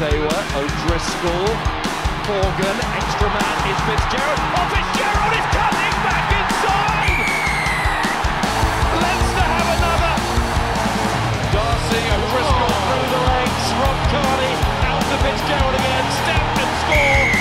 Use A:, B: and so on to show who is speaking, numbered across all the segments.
A: Taylor, O'Driscoll, Morgan, extra man is Fitzgerald. Oh, Fitzgerald is cutting back inside! Leinster have another! Darcy, O'Driscoll through the legs, Rob Kearney out to Fitzgerald again, step and score!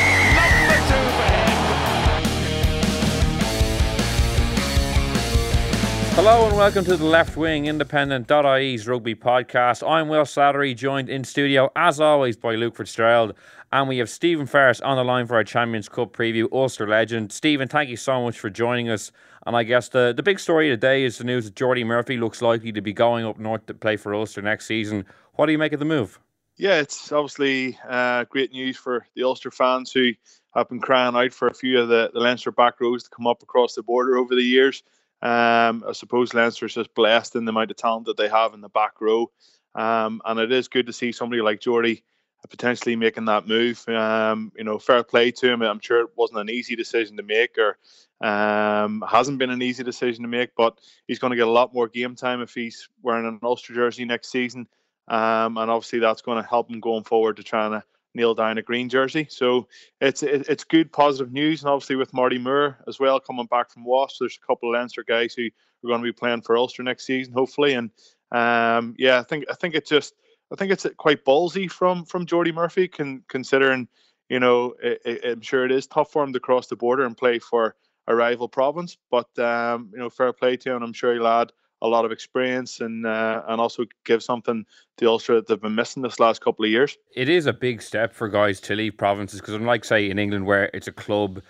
B: Hello and welcome to the Left Wing Independent.ie's rugby podcast. I'm Will Slattery, joined in studio as always by Luke Fitzgerald, and we have Stephen Ferris on the line for our Champions Cup preview, Ulster legend. Stephen, thank you so much for joining us. And I guess the, the big story today is the news that Jordi Murphy looks likely to be going up north to play for Ulster next season. What do you make of the move?
C: Yeah, it's obviously uh, great news for the Ulster fans who have been crying out for a few of the, the Leinster back rows to come up across the border over the years. Um, I suppose Leinster's just blessed in the amount of talent that they have in the back row. Um, and it is good to see somebody like Jordi potentially making that move. Um, you know, fair play to him. I'm sure it wasn't an easy decision to make or um, hasn't been an easy decision to make, but he's going to get a lot more game time if he's wearing an Ulster jersey next season. Um, and obviously that's going to help him going forward to trying to nail down a green jersey. So it's it's good positive news, and obviously with Marty Moore as well coming back from Wasps, there's a couple of Leinster guys who are going to be playing for Ulster next season, hopefully. And um, yeah, I think I think it's just I think it's quite ballsy from from Jordi Murphy, con, considering you know it, it, I'm sure it is tough for him to cross the border and play for a rival province, but um, you know fair play to him. I'm sure he'll add a lot of experience and uh, and also give something to Ulster that they've been missing this last couple of years.
B: It is a big step for guys to leave provinces because unlike say in England where it's a club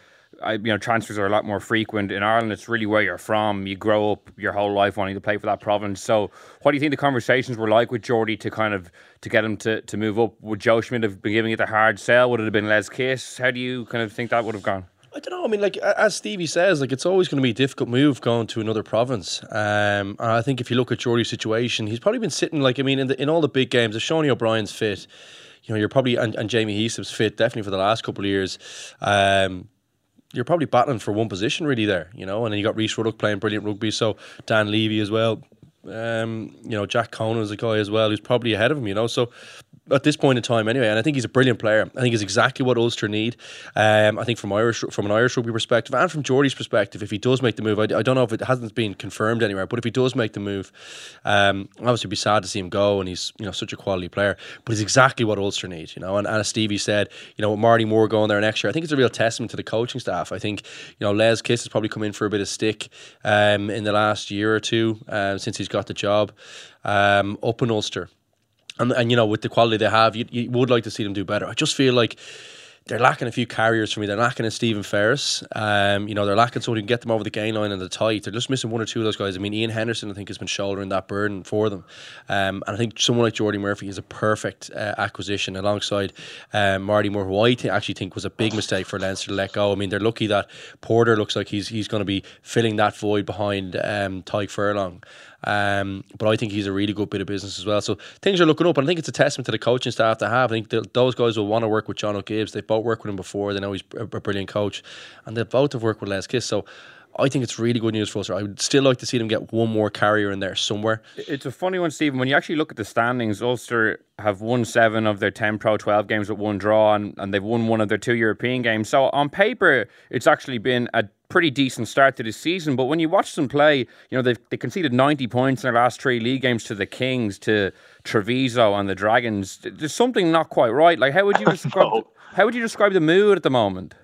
B: I, you know transfers are a lot more frequent. In Ireland it's really where you're from. You grow up your whole life wanting to play for that province. So what do you think the conversations were like with Jordi to kind of to get him to, to move up? Would Joe Schmidt have been giving it the hard sell? Would it have been Les Kiss? How do you kind of think that would have gone
D: I don't know. I mean, like as Stevie says, like it's always going to be a difficult move going to another province. Um, I think if you look at Jordi's situation, he's probably been sitting like I mean, in the, in all the big games, if Sean O'Brien's fit, you know, you're probably and, and Jamie Heaslip's fit definitely for the last couple of years. Um, you're probably battling for one position really there, you know, and then you got Rhys Ruddock playing brilliant rugby, so Dan Leavy as well. Um, you know, Jack Conan is a guy as well who's probably ahead of him, you know. So at this point in time anyway. And I think he's a brilliant player. I think he's exactly what Ulster need. Um, I think from Irish from an Irish rugby perspective and from Jordi's perspective, if he does make the move, I, I, don't know if it hasn't been confirmed anywhere, but if he does make the move, um, obviously it'd be sad to see him go. And he's you know such a quality player, but he's exactly what Ulster need. You know, and, and as Stevie said, you know, with Marty Moore going there next year, I think it's a real testament to the coaching staff. I think you know Les Kiss has probably come in for a bit of stick um, in the last year or two uh, since he's got the job um, up in Ulster and and you know with the quality they have, you, you would like to see them do better. I just feel like they're lacking a few carriers for me. They're lacking a Stephen Ferris. Um, you know, they're lacking someone who can get them over the gain line and the tight. They're just missing one or two of those guys. I mean, Ian Henderson, I think, has been shouldering that burden for them. Um, and I think someone like Jordi Murphy is a perfect uh, acquisition alongside um, Marty Moore, who I th- actually think was a big mistake for Leinster to let go. I mean, they're lucky that Porter looks like he's he's going to be filling that void behind um, Tadhg Furlong. Um, but I think he's a really good bit of business as well. So things are looking up, and I think it's a testament to the coaching staff to have. I think th- those guys will want to work with Jono Gibbes. They've both worked with him before. They know he's a, a brilliant coach, and they both have worked with Les Kiss. So I think it's really good news for us. I would still like to see them get one more carrier in there somewhere.
B: It's a funny one, Stephen. When you actually look at the standings, Ulster have won seven of their 10 Pro 12 games with one draw, and, and they've won one of their two European games. So on paper, it's actually been a pretty decent start to the season. But when you watch them play, you know they've they conceded ninety points in their last three league games to the Kings, to Treviso, and the Dragons. There's something not quite right. Like how would you describe?
C: No.
B: How would you describe the mood at the moment?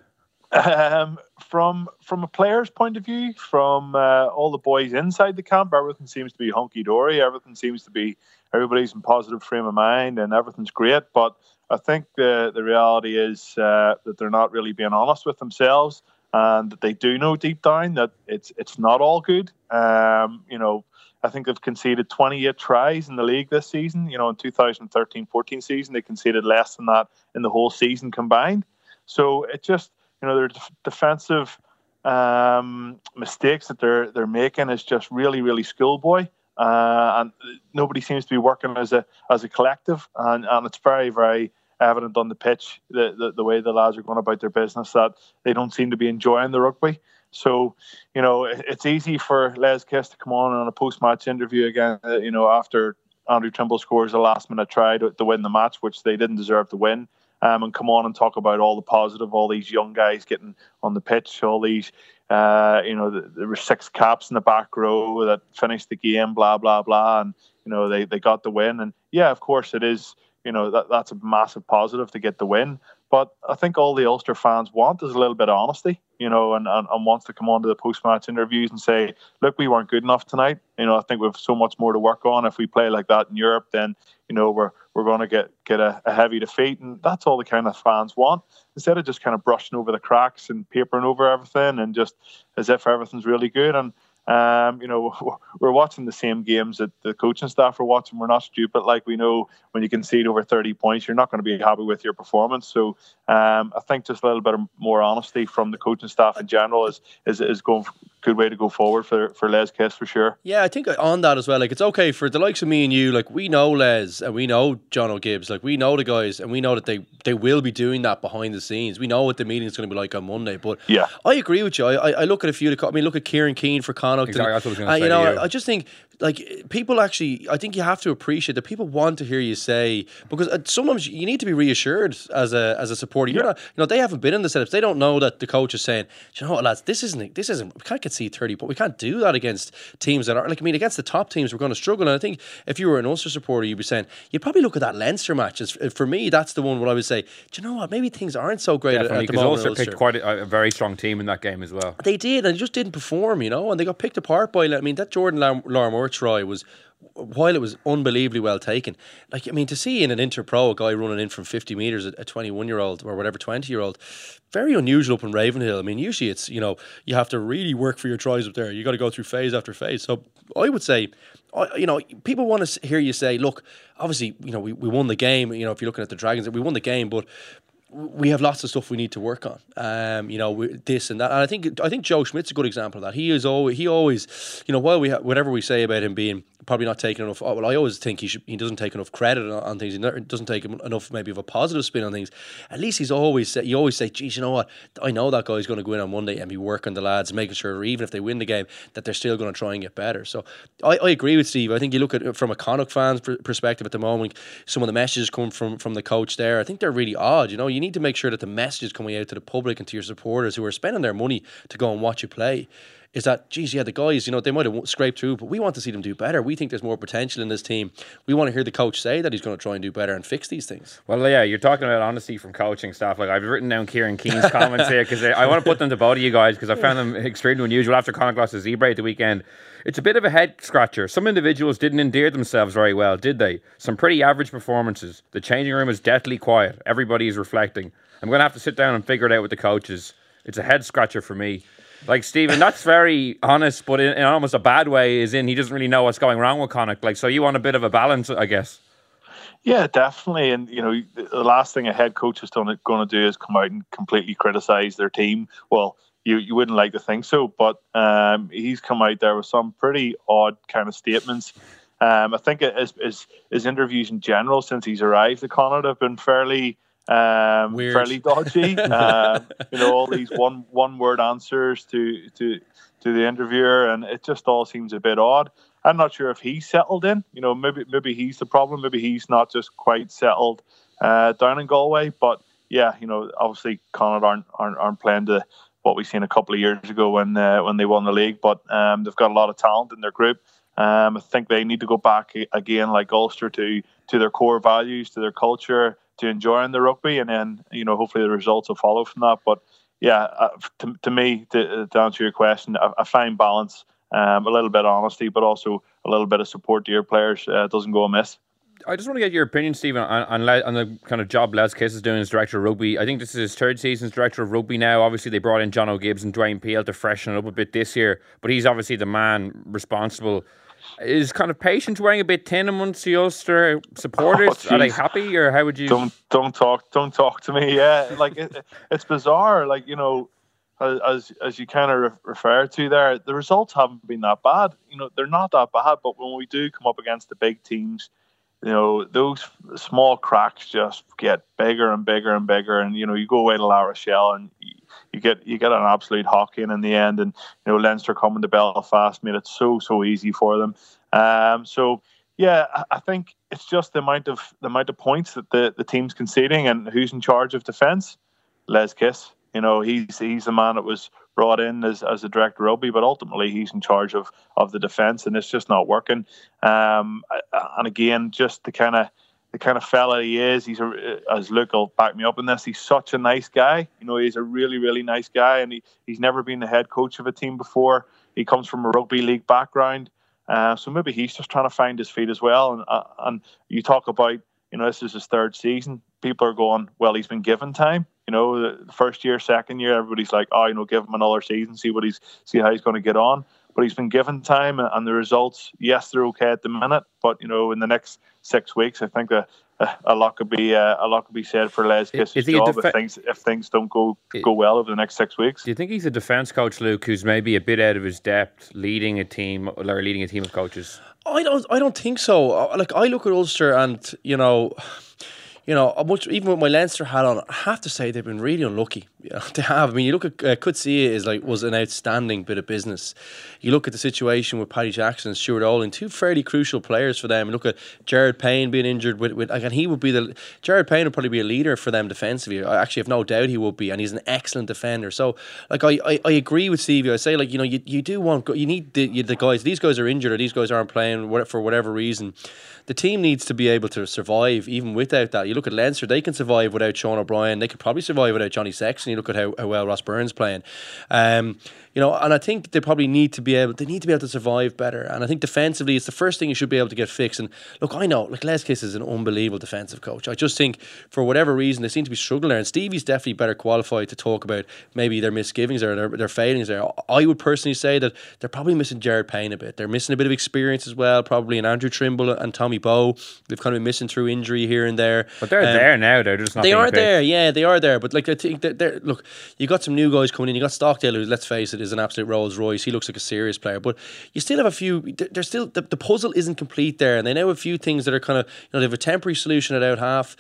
C: Um, from from a player's point of view, from uh, all the boys inside the camp, everything seems to be hunky dory. Everything seems to be everybody's in positive frame of mind, and everything's great. But I think the the reality is uh, that they're not really being honest with themselves, and that they do know deep down that it's it's not all good. Um, you know, I think they've conceded 28 tries in the league this season. You know, in 2013-14 season, they conceded less than that in the whole season combined. So it just you know their def- defensive um, mistakes that they're they're making is just really really schoolboy, uh, and nobody seems to be working as a as a collective, and, and it's very very evident on the pitch the, the the way the lads are going about their business that they don't seem to be enjoying the rugby. So, you know, it- it's easy for Les Kiss to come on on a post-match interview again, uh, you know, after Andrew Trimble scores a last-minute try to, to win the match, which they didn't deserve to win, um, and come on and talk about all the positive, all these young guys getting on the pitch, all these, uh, you know, th- there were six caps in the back row that finished the game, blah blah blah, and you know they they got the win, and yeah, of course it is, you know, that that's a massive positive to get the win. But I think all the Ulster fans want is a little bit of honesty, you know, and, and, and wants to come on to the post match interviews and say, look, we weren't good enough tonight. You know, I think we've so much more to work on. If we play like that in Europe, then, you know, we're we're going to get, get a, a heavy defeat. And that's all the kind of fans want. Instead of just kind of brushing over the cracks and papering over everything and just as if everything's really good. And um, you know, we're watching the same games that the coaching staff are watching. We're not stupid. Like we know when you concede over 30 points, you're not going to be happy with your performance. So um, I think just a little bit more honesty from the coaching staff in general is is, is going good way to go forward for for Les Kiss for sure.
D: Yeah, I think on that as well. Like, it's okay for the likes of me and you. Like, we know Les and we know Jono Gibbes. Like, we know the guys and we know that they they will be doing that behind the scenes. We know what the meeting is going to be like on Monday. But
C: Yeah.
D: I agree with you. I, I, I look at a few. of I mean, look at Kieran Keane for Connacht.
B: Exactly,
D: and-
B: I was gonna say
D: You know,
B: you.
D: I just think like people actually. I think you have to appreciate that people want to hear you say because uh, sometimes you need to be reassured as a as a supporter. You're not. You know, they haven't been in the setups. They don't know that the coach is saying, "Do you know what, lads, this isn't. This isn't. We can't concede thirty, but we can't do that against teams that are like. I mean, against the top teams, we're going to struggle. And I think if you were an Ulster supporter, you'd be saying you'd probably look at that Leinster match. As, for me, that's the one where I would say, "Do you know what? Maybe things aren't so great at,
B: Definitely,
D: at the moment."
B: Ulster
D: Ulster.
B: picked quite a, a very strong team in that game as well.
D: They did, and they just didn't perform, you know, and they got picked apart by. I mean, that Jordan Lar- Larmour try was, while it was unbelievably well taken, like I mean, to see in an Interpro a guy running in from fifty meters, a twenty-one-year-old or whatever, twenty-year-old, very unusual up in Ravenhill. I mean, usually it's you know you have to really work for your tries up there. You got to go through phase after phase. So I would say. You know, people want to hear you say, "Look, obviously, you know, we, we won the game. You know, if you're looking at the Dragons, we won the game, but we have lots of stuff we need to work on. Um, you know, this and that. And I think I think Joe Schmidt's a good example of that. He is always he always, you know, while we ha- whatever we say about him being probably not taking enough. oh, Well, I always think he should, he doesn't take enough credit on, on things. He doesn't take enough maybe of a positive spin on things. At least he's always say, you always say, geez, you know what? I know that guy's going to go in on Monday and be working the lads, making sure even if they win the game that they're still going to try and get better. So I, I agree with Steve. I think you look at from a Connacht fan's pr- perspective at the moment. Some of the messages come from from the coach there. I think they're really odd. You know, you need to make sure that the messages coming out to the public and to your supporters who are spending their money to go and watch you play is that, geez, yeah, the guys, you know, they might have scraped through, but we want to see them do better. We think there's more potential in this team. We want to hear the coach say that he's going to try and do better and fix these things.
B: Well, yeah, you're talking about honesty from coaching staff. Like I've written down Kieran Keane's comments here because I want to put them to both of you guys because I found them extremely unusual after Connacht lost to Zebre at the weekend. It's a bit of a head scratcher. Some individuals didn't endear themselves very well, did they? Some pretty average performances. The changing room is deathly quiet. Everybody is reflecting. I'm going to have to sit down and figure it out with the coaches. It's a head scratcher for me. Like Stephen, that's very honest, but in, in almost a bad way. Is in he doesn't really know what's going wrong with Connacht. Like, so you want a bit of a balance, I guess.
C: Yeah, definitely. And you know, the last thing a head coach is going to do is come out and completely criticize their team. Well, you you wouldn't like to think so, but um, he's come out there with some pretty odd kind of statements. Um, I think his, his his interviews in general since he's arrived at Connacht have been fairly um, fairly dodgy. um, you know, all these one one word answers to to to the interviewer, and it just all seems a bit odd. I'm not sure if he's settled in. You know, maybe maybe he's the problem. Maybe he's not just quite settled uh, down in Galway. But yeah, you know, obviously Connacht aren't aren't, aren't playing to what we've seen a couple of years ago when uh, when they won the league. But um, they've got a lot of talent in their group. Um, I think they need to go back again, like Ulster, to to their core values, to their culture, to enjoying the rugby, and then you know hopefully the results will follow from that. But yeah, uh, to, to me, to, to answer your question, a, a fine balance, um, a little bit of honesty, but also a little bit of support to your players uh, doesn't go amiss.
B: I just want to get your opinion, Stephen, on, on, on, the kind of job Les Kiss is doing as director of rugby. I think this is his third season as director of rugby now. Obviously, they brought in Jono Gibbes and Dwayne Peel to freshen it up a bit this year, but he's obviously the man responsible. Is kind of patience wearing a bit thin amongst the Ulster supporters? Oh, Are they happy, or how would you?
C: Don't don't talk don't talk to me. Yeah, like it, it's bizarre. Like you know, as as you kind of re- refer to there, the results haven't been that bad. You know, they're not that bad, but when we do come up against the big teams you know, those small cracks just get bigger and bigger and bigger. And, you know, you go away to La Rochelle and you, get you get an absolute hocking in the end. And, you know, Leinster coming to Belfast made it so, so easy for them. Um, so, yeah, I think it's just the amount of the amount of points that the, the team's conceding and who's in charge of defence. Les Kiss. You know, he's he's the man that was brought in as, as a director of rugby, but ultimately he's in charge of of the defence, and it's just not working. Um, and again, just the kind of the kind of fella he is. He's a, as Luke will back me up in this. He's such a nice guy. You know, he's a really really nice guy, and he, he's never been the head coach of a team before. He comes from a rugby league background, uh, so maybe he's just trying to find his feet as well. And uh, and you talk about you know this is his third season. People are going, well, he's been given time you know, the first year, second year, everybody's like, oh, you know, give him another season, see what he's see how he's going to get on. But he's been given time, and the results, yes, they're okay at the minute. But you know, in the next six weeks, I think a, a lot could be uh, a lot could be said for Les Kiss's job defe- if things if things don't go go well over the next six weeks.
B: Do you think he's a defence coach, Luke, who's maybe a bit out of his depth, leading a team or leading a team of coaches?
D: I don't. I don't think so. Uh, like I look at Ulster, and you know you know, much even with my Leinster hat on, I have to say they've been really unlucky. They have. I mean, you look at uh, Coetzee is like was an outstanding bit of business. You look at the situation with Paddy Jackson and Stuart Olding, two fairly crucial players for them. And look at Jared Payne being injured with, with again, he would be the Jared Payne would probably be a leader for them defensively. I actually have no doubt he would be, and he's an excellent defender. So, like, I, I, I agree with Stevie. I say like you know you, you do want you need the you, the guys. These guys are injured or these guys aren't playing for whatever reason. The team needs to be able to survive even without that. You look at Leinster; they can survive without Sean O'Brien. They could probably survive without Johnny Sexton. Look at how, how well Ross Byrne's playing. Um, you know, and I think they probably need to be able they need to be able to survive better. And I think defensively, it's the first thing you should be able to get fixed. And look, I know, like Les Kiss is an unbelievable defensive coach. I just think for whatever reason they seem to be struggling there. And Stevie's definitely better qualified to talk about maybe their misgivings or their, their failings there. I would personally say that they're probably missing Jared Payne a bit. They're missing a bit of experience as well, probably. in Andrew Trimble and Tommy Bowe, they've kind of been missing through injury here and there.
B: But they're um, there now. They're just not.
D: They are
B: picked.
D: there. Yeah, they are there. But like I think that they're look, you got some new guys coming in. You got Stockdale, who let's face it, is an absolute Rolls Royce. He looks like a serious player, but you still have a few. There's still the, the puzzle isn't complete there, and they now have a few things that are kind of you know they have a temporary solution at out half.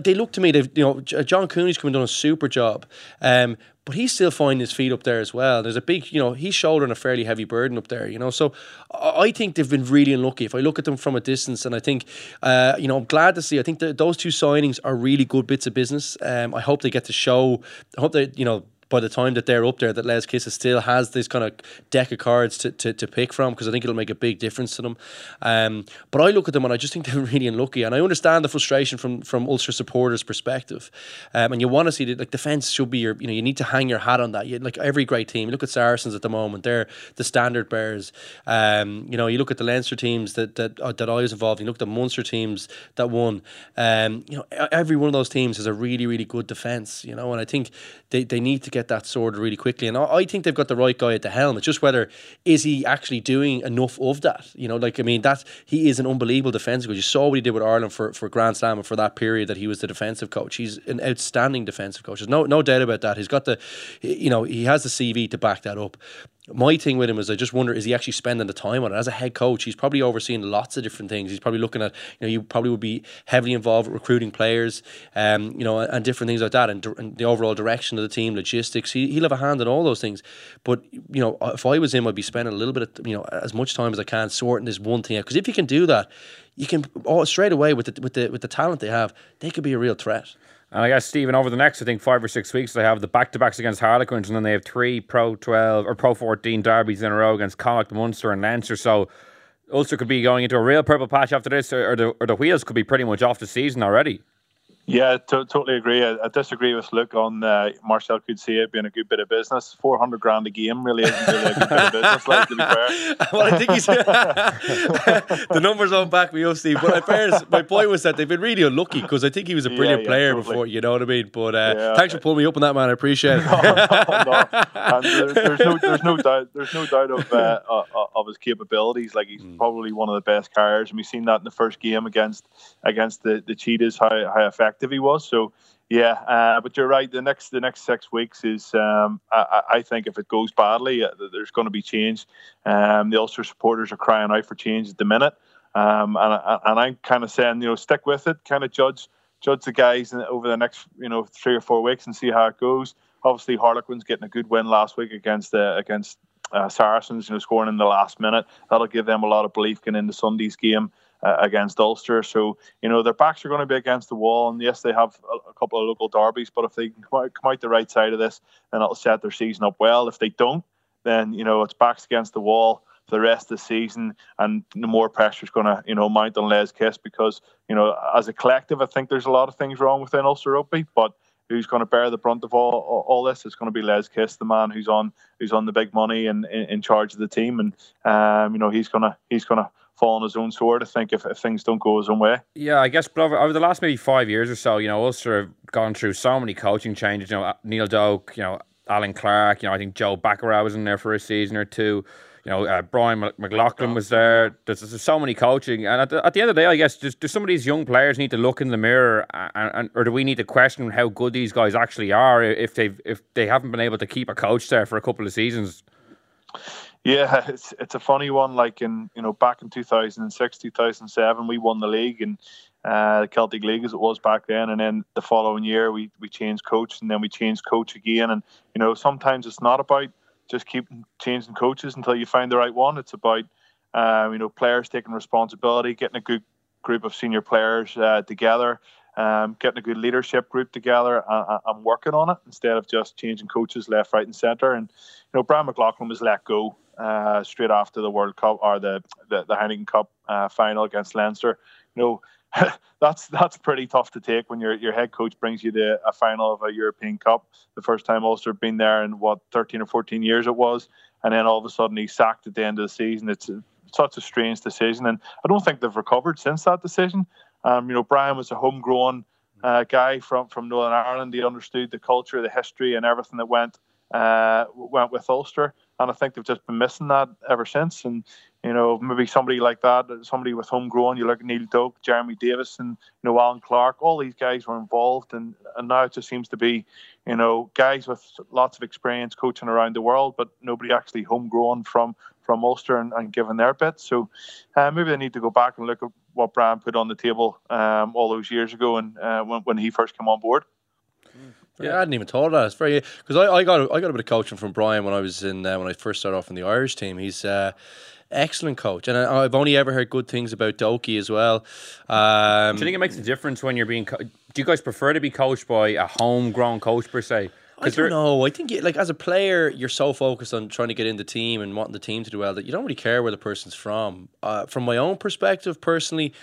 D: They look to me, they've you know John Cooney's coming done a super job, um, but he's still finding his feet up there as well. There's a big, you know, he's shouldering a fairly heavy burden up there, you know. So I think they've been really unlucky. If I look at them from a distance, and I think, uh, you know, I'm glad to see. I think that those two signings are really good bits of business. Um, I hope they get to show. I hope that you know by the time that they're up there, that Les Kissa still has this kind of deck of cards to, to, to pick from because I think it'll make a big difference to them. Um, but I look at them and I just think they're really unlucky, and I understand the frustration from from Ulster supporters' perspective. Um, and you want to see that like defense should be your you know you need to hang your hat on that. You, like every great team, you look at Saracens at the moment; they're the standard bearers. Um, you know, you look at the Leinster teams that that uh, that I was involved in. You look at the Munster teams that won. Um, you know, every one of those teams has a really really good defense. You know, and I think they, they need to get get that sorted really quickly. And I, think they've got the right guy at the helm. It's just whether is he actually doing enough of that. You know, like I mean, that he is an unbelievable defensive coach. You saw what he did with Ireland for, for Grand Slam and for that period that he was the defensive coach. He's an outstanding defensive coach. There's no no doubt about that. He's got the, you know, he has the CV to back that up my thing with him is I just wonder is he actually spending the time on it as a head coach? He's probably overseeing lots of different things. He's probably looking at you know you probably would be heavily involved with recruiting players, um, you know, and different things like that, and, and the overall direction of the team, logistics. He he'll have a hand in all those things. But you know, if I was him, I'd be spending a little bit of you know as much time as I can sorting this one thing out because if you can do that, you can oh, straight away with the with the with the talent they have, they could be a real threat.
B: And I guess Stephen, over the next I think five or six weeks, they have the back to backs against Harlequins, and then they have three Pro twelve or Pro fourteen derbies in a row against Connacht, Munster, and Leinster. So Ulster could be going into a real purple patch after this, or, the or the wheels could be pretty much off the season already.
C: Yeah, to- totally agree. I, I, disagree with Luke on uh, Marcel Coetzee being a good bit of business. Four hundred grand a game really isn't really a good bit of business. Like to be fair.
D: well, I think he's the numbers don't back me up, Steve. But fairness, my point was that they've been really unlucky because I think he was a brilliant
C: yeah, yeah,
D: player
C: totally.
D: before. You know what I mean? But uh,
C: Yeah.
D: thanks for pulling me up on that, man. I appreciate it.
C: no, no. There, there's no, there's no doubt, there's no doubt of uh, uh, of his capabilities. Like he's probably one of the best carriers, and we've seen that in the first game against against the the Cheetahs how how effective he was. So. Yeah, uh, but you're right. The next the next six weeks is, um, I, I think, if it goes badly, uh, there's going to be change. Um, the Ulster supporters are crying out for change at the minute, um, and and I'm kind of saying, you know, stick with it, kind of judge judge the guys over the next you know three or four weeks and see how it goes. Obviously, Harlequins getting a good win last week against uh, against uh, Saracens, you know, scoring in the last minute. That'll give them a lot of belief going into Sunday's game uh, against Ulster. So you know their backs are going to be against the wall, and yes, they have a, a couple of local derbies, but if they can come out, come out the right side of this, then it'll set their season up well. If they don't, then you know it's backs against the wall for the rest of the season, and the more pressure is going to you know mount on Les Kiss because you know as a collective, I think there's a lot of things wrong within Ulster Rugby, but who's going to bear the brunt of all, all, this? It's going to be Les Kiss, the man who's on who's on the big money and in, in charge of the team, and um, you know he's gonna he's gonna fall on his own sword. I think if, if things don't go his own way.
B: Yeah, I guess but over, the last maybe five years or so, you know, Ulster have gone through so many coaching changes. You know, Neil Doak, you know, Allen Clarke, you know, I think Joe Baccarat was in there for a season or two. You know, uh, Brian McLaughlin was there. There's, there's so many coaching, and at the, at the end of the day, I guess does, do some of these young players need to look in the mirror, and, and or do we need to question how good these guys actually are if they if they haven't been able to keep a coach there for a couple of seasons?
C: Yeah, it's it's a funny one. Like in you know back in 2006, 2007, we won the league and uh, the Celtic League as it was back then, and then the following year we we changed coach and then we changed coach again. And you know sometimes it's not about just keeping changing coaches until you find the right one. It's about um, you know players taking responsibility, getting a good group of senior players uh, together. Um, getting a good leadership group together and, and working on it instead of just changing coaches left, right, and centre. And you know, Brian McLaughlin was let go uh, straight after the World Cup or the the, the Heineken Cup uh, final against Leinster. You know, that's that's pretty tough to take when your your head coach brings you to a final of a European Cup, the first time Ulster have been there in what 13 or 14 years it was, and then all of a sudden he's sacked at the end of the season. It's such a strange decision, and I don't think they've recovered since that decision. Um, you know, Brian was a homegrown uh, guy from from Northern Ireland. He understood the culture, the history, and everything that went uh, went with Ulster. And I think they've just been missing that ever since. And you know, maybe somebody like that, somebody with homegrown. You look at Neil Doak, Jeremy Davis, and you know Allen Clarke. All these guys were involved, and and now it just seems to be, you know, guys with lots of experience coaching around the world, but nobody actually homegrown from from Ulster and, and given their bit. So uh, maybe they need to go back and look at what Brian put on the table um, all those years ago and uh, when, when he first came on board.
D: Yeah, I hadn't even thought of that. It's very because I, I got a, I got a bit of coaching from Brian when I was in uh, when I first started off in the Irish team. He's uh, excellent coach, and I, I've only ever heard good things about Doki as well. Um,
B: Do you think it makes a difference when you're being? Co- do you guys prefer to be coached by a homegrown coach per se?
D: I don't know. I think, like, as a player, you're so focused on trying to get in the team and wanting the team to do well that you don't really care where the person's from. Uh, from my own perspective, personally,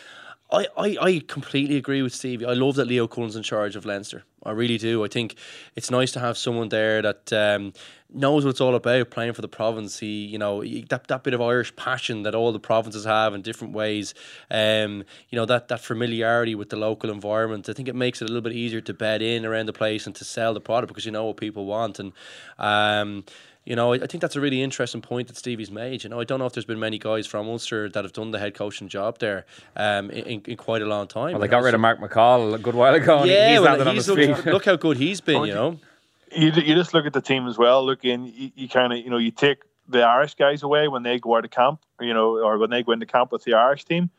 D: I, I, I completely agree with Stevie. I love that Leo Cullen's in charge of Leinster. I really do. I think it's nice to have someone there that um, knows what it's all about playing for the province. He, you know, that, that bit of Irish passion that all the provinces have in different ways. Um, you know, that, that familiarity with the local environment. I think it makes it a little bit easier to bed in around the place and to sell the product because you know what people want. And, um, you know, I I think that's a really interesting point that Stevie's made. You know, I don't know if there's been many guys from Ulster that have done the head coaching job there um, in, in quite a long time.
B: Well, they got rid of Mark McCall a good while ago. and
D: Yeah,
B: he's
D: well,
B: landed on
D: he's
B: his
D: looked-
B: feet.
D: look how good he's been. You know,
C: you, you just look at the team as well. Look in, you, you kind of, you know, you take the Irish guys away when they go out of camp, you know, or when they go into camp with the Irish team.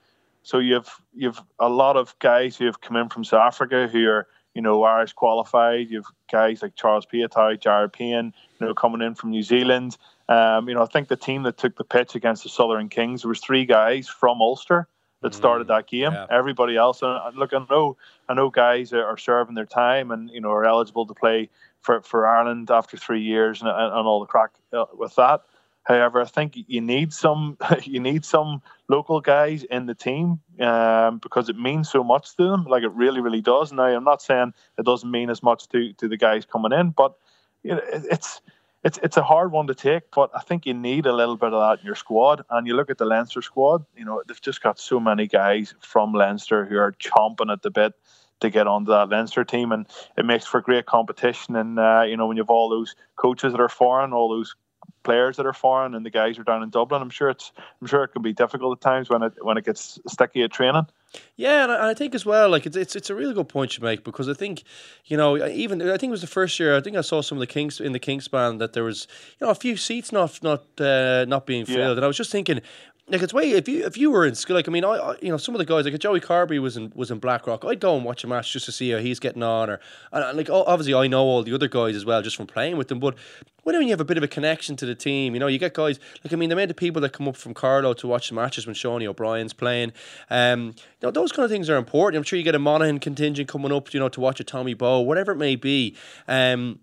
C: So you've you've a lot of guys who have come in from South Africa who are, you know, Irish qualified. You've guys like Charles Piutau, Jared Payne, you know, coming in from New Zealand. Um, you know, I think the team that took the pitch against the Southern Kings there was three guys from Ulster that started that game.
D: yeah.
C: Everybody else, and uh, look, I know, I know, guys are, serving their time and you know are eligible to play for, for Ireland after three years and, and, and all the crack uh, with that. However, I think you need some you need some local guys in the team um, because it means so much to them. Like it really, really does. Now, I'm not saying it doesn't mean as much to, to the guys coming in, but it's it's it's a hard one to take. But I think you need a little bit of that in your squad. And you look at the Leinster squad. You know, they've just got so many guys from Leinster who are chomping at the bit to get onto that Leinster team, and it makes for great competition. And uh, you know, when you have all those coaches that are foreign, all those players that are foreign, and the guys are down in Dublin, I'm sure it's I'm sure it can be difficult at times when it when it gets sticky at training.
D: Yeah, and I, think as well, like it's, it's it's a really good point you make because I think, you know, even I think it was the first year. I think I saw some of the Kings in the Kingspan that there was, you know, a few seats not not uh, not being filled,
C: Yeah.
D: and I was just thinking. Like it's way if you if you were in school like I mean I, I you know some of the guys like Joey Carbery was in was in Blackrock I'd go and watch a match just to see how he's getting on or and, and, like obviously I know all the other guys as well just from playing with them but when you have a bit of a connection to the team? You know you get guys like I mean the amount of people that come up from Carlow to watch the matches when Seanie O'Brien's playing um you know those kind of things are important. I'm sure you get a Monaghan contingent coming up you know to watch a Tommy Bowe whatever it may be um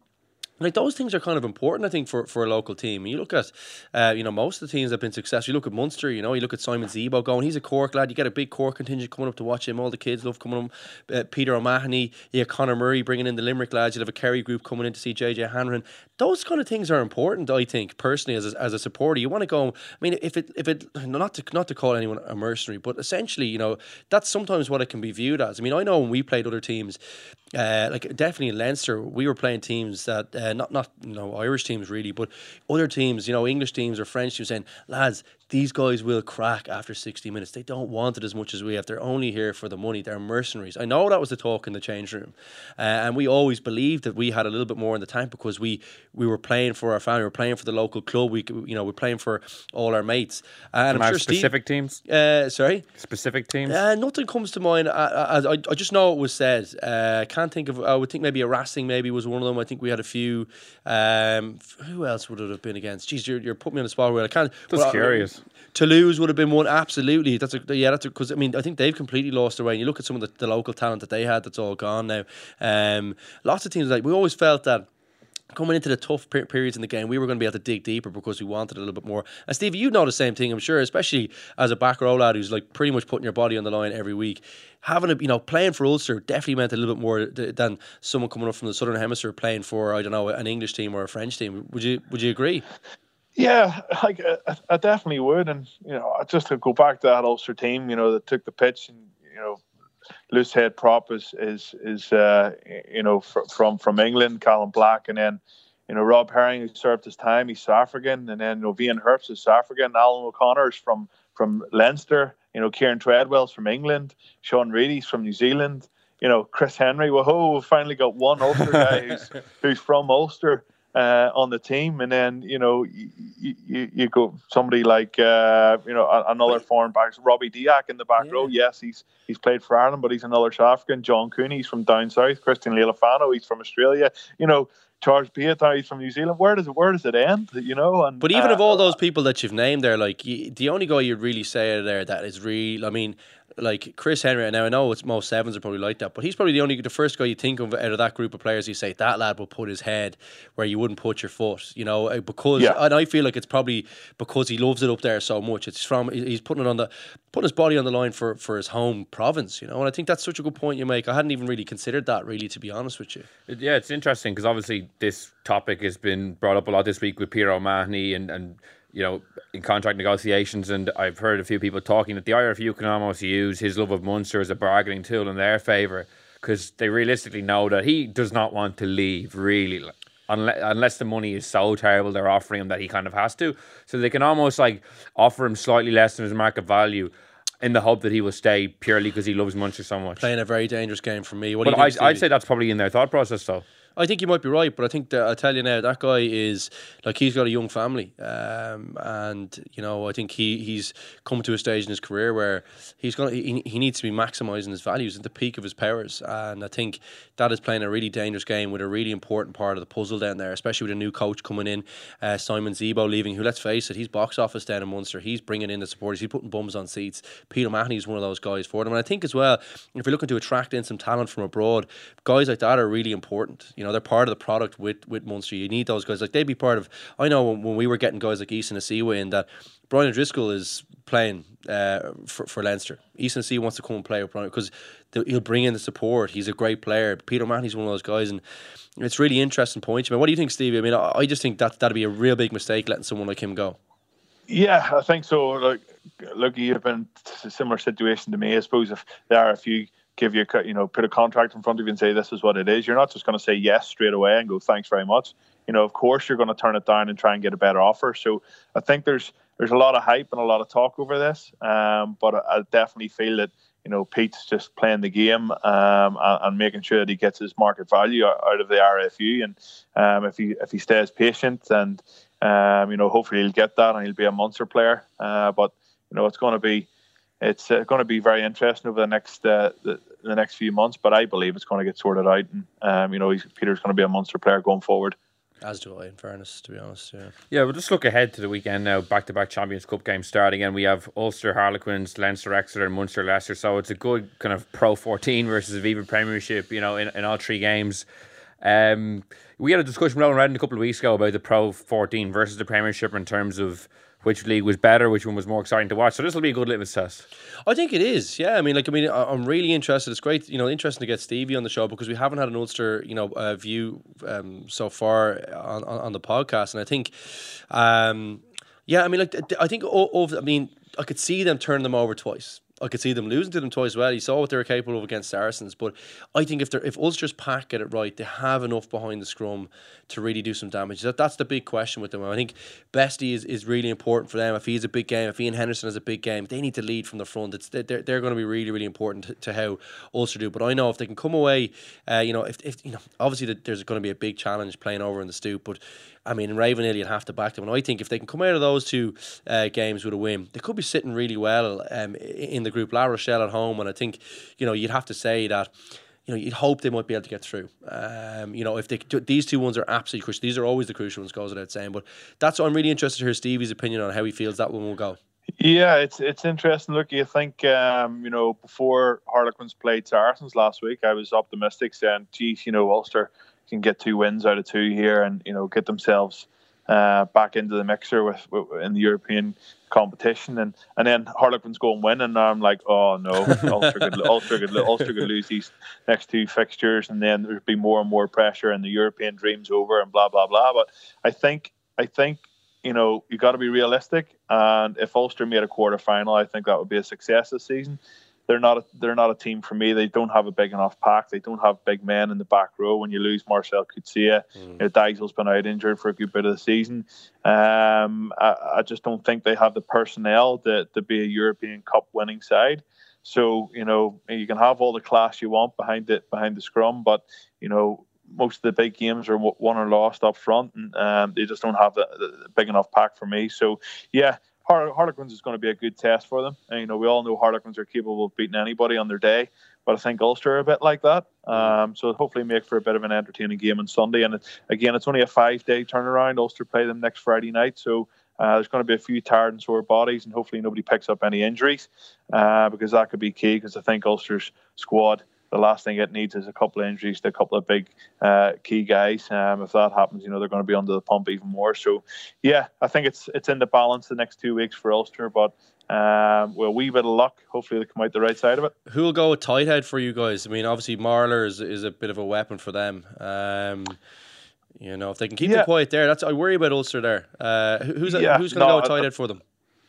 D: like those things are kind of important, I think, for, for a local team. You look at, uh, you know, most of the teams that have been successful. You look at Munster, you know, you look at Simon Zebo going. He's a Cork lad. You get a big Cork contingent coming up to watch him. All the kids love coming up. Uh, Peter O'Mahony, you have Conor Murray bringing in the Limerick lads. You have a Kerry group coming in to see JJ Hanrahan. Those kind of things are important, I think, personally, as a, as a supporter. You want to go. I mean, if it if it not to not to call anyone a mercenary, but essentially, you know, that's sometimes what it can be viewed as. I mean, I know when we played other teams, uh, like definitely in Leinster, we were playing teams that uh, not not you know Irish teams really, but other teams, you know, English teams or French teams saying, lads, these guys will crack after sixty minutes. They don't want it as much as we have. They're only here for the money. They're mercenaries. I know that was the talk in the change room, uh, and we always believed that we had a little bit more in the tank because we we were playing for our family, we were playing for the local club. We you know we're playing for all our mates. And I'm sure Steve-
B: specific teams.
D: Uh, sorry.
B: Specific teams.
D: Uh, nothing comes to mind. I, I, I just know it was said. Uh, can't think of. I would think maybe a Racing maybe was one of them. I think we had a few. Um, who else would it have been against? Jeez, you're, you're putting me on the spot where I can't. Well,
B: curious.
D: Toulouse would have been one. Absolutely, that's a yeah. That's because I mean I think they've completely lost their way. And you look at some of the, the local talent that they had. That's all gone now. Um, lots of teams like we always felt that coming into the tough per- periods in the game, we were going to be able to dig deeper because we wanted a little bit more. And Stevie, you know the same thing, I'm sure, especially as a back row lad who's like pretty much putting your body on the line every week. Having a, you know, playing for Ulster definitely meant a little bit more th- than someone coming up from the Southern Hemisphere playing for, I don't know, an English team or a French team. Would you Would you agree?
C: Yeah, like I, I definitely would, and you know, just to go back to that Ulster team, you know, that took the pitch, and you know, loose head prop is is is uh, you know fr- from from England, Callum Black, and then you know Rob Herring who served his time, he's South African, and then you know, Ian Herbst is South African, Alan O'Connor's from from Leinster, you know, Kieran Treadwell's from England, Sean Reidy's from New Zealand, you know, Chris Henry, whoa, we've finally got one Ulster guy who's who's from Ulster uh, on the team, and then you know you, you, you go somebody like uh, you know another foreign back, Robbie Diack in the back row. Yes, he's he's played for Ireland, but he's another South African. John Cooney, he's from down south. Christian Leali'ifano, he's from Australia. You know. Charles Piutau, he's from New Zealand. Where does it where does it end? You know, and
D: But even
C: uh,
D: of all those people that you've named there, like you, the only guy you'd really say there that is real, I mean, like Chris Henry. Now I know it's most sevens are probably like that, but he's probably the only the first guy you think of out of that group of players. You say that lad will put his head where you wouldn't put your foot, you know, uh, because
C: Yeah.
D: and I feel like it's probably because he loves it up there so much. It's from he's putting it on the putting his body on the line for for his home province, you know. And I think that's such a good point you make. I hadn't even really considered that, really, to be honest with you.
B: Yeah, it's interesting because obviously this topic has been brought up a lot this week with Peter O'Mahony and, and you know in contract negotiations, and I've heard a few people talking that the IRFU can almost use his love of Munster as a bargaining tool in their favour because they realistically know that he does not want to leave really. like, Unless, unless the money is so terrible they're offering him that he kind of has to so they can almost like offer him slightly less than his market value in the hope that he will stay purely because he loves Munster so much
D: Playing a very dangerous game for me. What
B: but
D: do you think,
B: I, I'd say that's probably in their thought process though
D: I think you might be right, but I think that I tell you now that guy is like he's got a young family, um, and you know I think he he's come to a stage in his career where he's going he, he needs to be maximising his values at the peak of his powers, and I think that is playing a really dangerous game with a really important part of the puzzle down there, especially with a new coach coming in, uh, Simon Zebo leaving. Who let's face it, he's box office down in Munster. He's bringing in the supporters. He's putting bums on seats. Peter Mahony is one of those guys for them, and I think as well if you're looking to attract in some talent from abroad, guys like that are really important. You know, they're part of the product with with Munster. You need those guys. Like they'd be part of. I know when, when we were getting guys like Isa Nacewa in that Brian O'Driscoll is playing uh, for for Leinster. Isa Nacewa wants to come and play with Brian because he'll bring in the support. He's a great player. Peter Mahony's one of those guys, and it's really interesting point. I mean, what do you think, Stevie? I mean, I, I just think that that'd be a real big mistake letting someone like him go.
C: Yeah, I think so. Like, look, you've been a similar situation to me. I suppose if there are a few give you, you know, put a contract in front of you and say this is what it is. You're not just going to say yes straight away and go thanks very much. You know, of course you're going to turn it down and try and get a better offer. So I think there's there's a lot of hype and a lot of talk over this. Um, but I, definitely feel that you know Pete's just playing the game um, and, and, making sure that he gets his market value out of the RFU. And um, if he if he stays patient and um, you know hopefully he'll get that and he'll be a Munster player. Uh, but you know it's going to be it's uh, going to be very interesting over the next uh, the, the, next few months. But I believe it's going to get sorted out, and um, you know, Peter's going to be a Munster player going forward.
D: As do I, in fairness, to be honest. Yeah.
B: Yeah, we'll just look ahead to the weekend now. Back to back Champions Cup games starting, and we have Ulster Harlequins, Leinster Exeter, and Munster Leicester. So it's a good kind of Pro 14 versus Aviva Premiership, you know, in, in all three games. Um, we had a discussion with Alan Redden a couple of weeks ago about the Pro 14 versus the Premiership in terms of which league was better, which one was more exciting to watch. So this will be a good litmus test.
D: I think it is. Yeah, I mean, like, I mean, I'm really interested. It's great, you know, interesting to get Stevie on the show because we haven't had an Ulster, you know, uh, view um, so far on, on, on the podcast, and I think, um, yeah, I mean, like, I think, over, I mean, I could see them turn them over twice. I could see them losing to them twice. As well, you saw what they were capable of against Saracens, but I think if they if Ulster's pack get it right, they have enough behind the scrum to really do some damage. That that's the big question with them. I think Bestie is, is really important for them. If he's a big game, if Ian Henderson has a big game, they need to lead from the front. It's they're, they're going to be really really important to, to how Ulster do. But I know if they can come away, uh, you know, if, if you know, obviously there's going to be a big challenge playing over in the stoop, but I mean, Ravenhill, you'd have to back them. And I think if they can come out of those two uh, games with a win, they could be sitting really well um, in the group. La Rochelle at home, and I think you know you'd have to say that you know, you'd hope they might be able to get through. Um, you know, if they these two ones are absolutely crucial. These are always the crucial ones, goes without saying. But that's what I'm really interested to hear Stevie's opinion on how he feels that one will go.
C: Yeah, it's it's interesting. Look, you think um, you know before Harlequins played Saracens last week, I was optimistic, saying, "Geez, you know, Ulster can get two wins out of two here, and you know, get themselves uh, back into the mixer with, with, in the European competition, and and then Harlequins go and win, and I'm like, oh no, Ulster could Ulster could Ulster could lose these next two fixtures, and then there'd be more and more pressure, and the European dreams over, and blah blah blah. But I think I think you know you got to be realistic, and if Ulster made a quarter final, I think that would be a success this season they're not a, they're not a team for me. They don't have a big enough pack. They don't have big men in the back row. When you lose Marcel Coetzee, mm. you know, Dijksel's been out injured for a good bit of the season. Um, I, I, just don't think they have the personnel to, to be a European Cup winning side. So you know you can have all the class you want behind it behind the scrum, but you know most of the big games are won or lost up front, and um, they just don't have the, the, big enough pack for me. So yeah, Harlequins is going to be a good test for them. And, you know, we all know Harlequins are capable of beating anybody on their day, but I think Ulster are a bit like that. Um, so hopefully make for a bit of an entertaining game on Sunday. And again, it's only a five-day turnaround. Ulster play them next Friday night, so uh, there's going to be a few tired and sore bodies, and hopefully nobody picks up any injuries uh, because that could be key. Because I think Ulster's squad the last thing it needs is a couple of injuries to a couple of big uh, key guys. Um, if that happens, you know they're going to be under the pump even more. So, yeah, I think it's it's in the balance the next two weeks for Ulster, but um, well, a wee bit of luck. Hopefully, they come out the right side of it.
D: Who will go with tight head for you guys? I mean, obviously Marler is, is a bit of a weapon for them. Um, you know, if they can keep yeah. them quiet there, that's I worry about Ulster there. Uh, who's yeah, who's going to no, go tight head for them?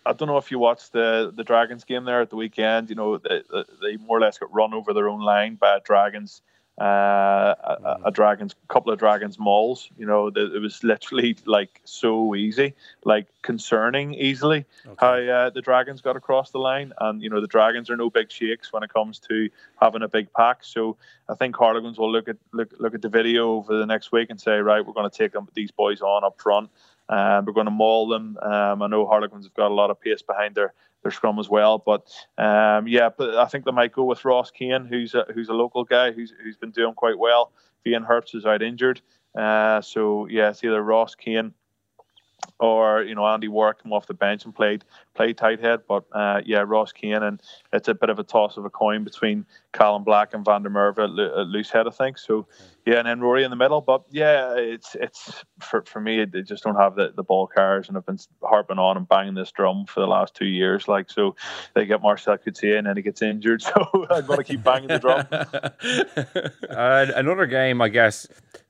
C: I don't know if you watched the the Dragons game there at the weekend. You know, they, they more or less got run over their own line by Dragons uh, a, a dragons, couple of dragons mauls. You know, it was literally like so easy, like concerning easily okay. how uh, the dragons got across the line. And you know, the dragons are no big shakes when it comes to having a big pack. So I think Harlequins will look at look look at the video over the next week and say, right, we're going to take them, these boys on up front. Um, we're going to maul them. Um, I know Harlequins have got a lot of pace behind their their scrum as well. But um, yeah, but I think they might go with Ross Kane, who's a, who's a local guy who's who's been doing quite well. Ian Herbst is out injured, uh, so yeah, it's either Ross Kane or you know Andy Warwick come off the bench and played played tight head. But uh, yeah, Ross Kane, and it's a bit of a toss of a coin between Callum Black and Van der Merwe at, at loose head, I think. So yeah, and then Rory in the middle. But yeah, it's it's for for me, they just don't have the, the ball carriers, and I've been harping on and banging this drum for the last two years. Like so, they get Marcel Coetzee and then he gets injured, so I'm to keep banging the drum.
B: uh, another game, I guess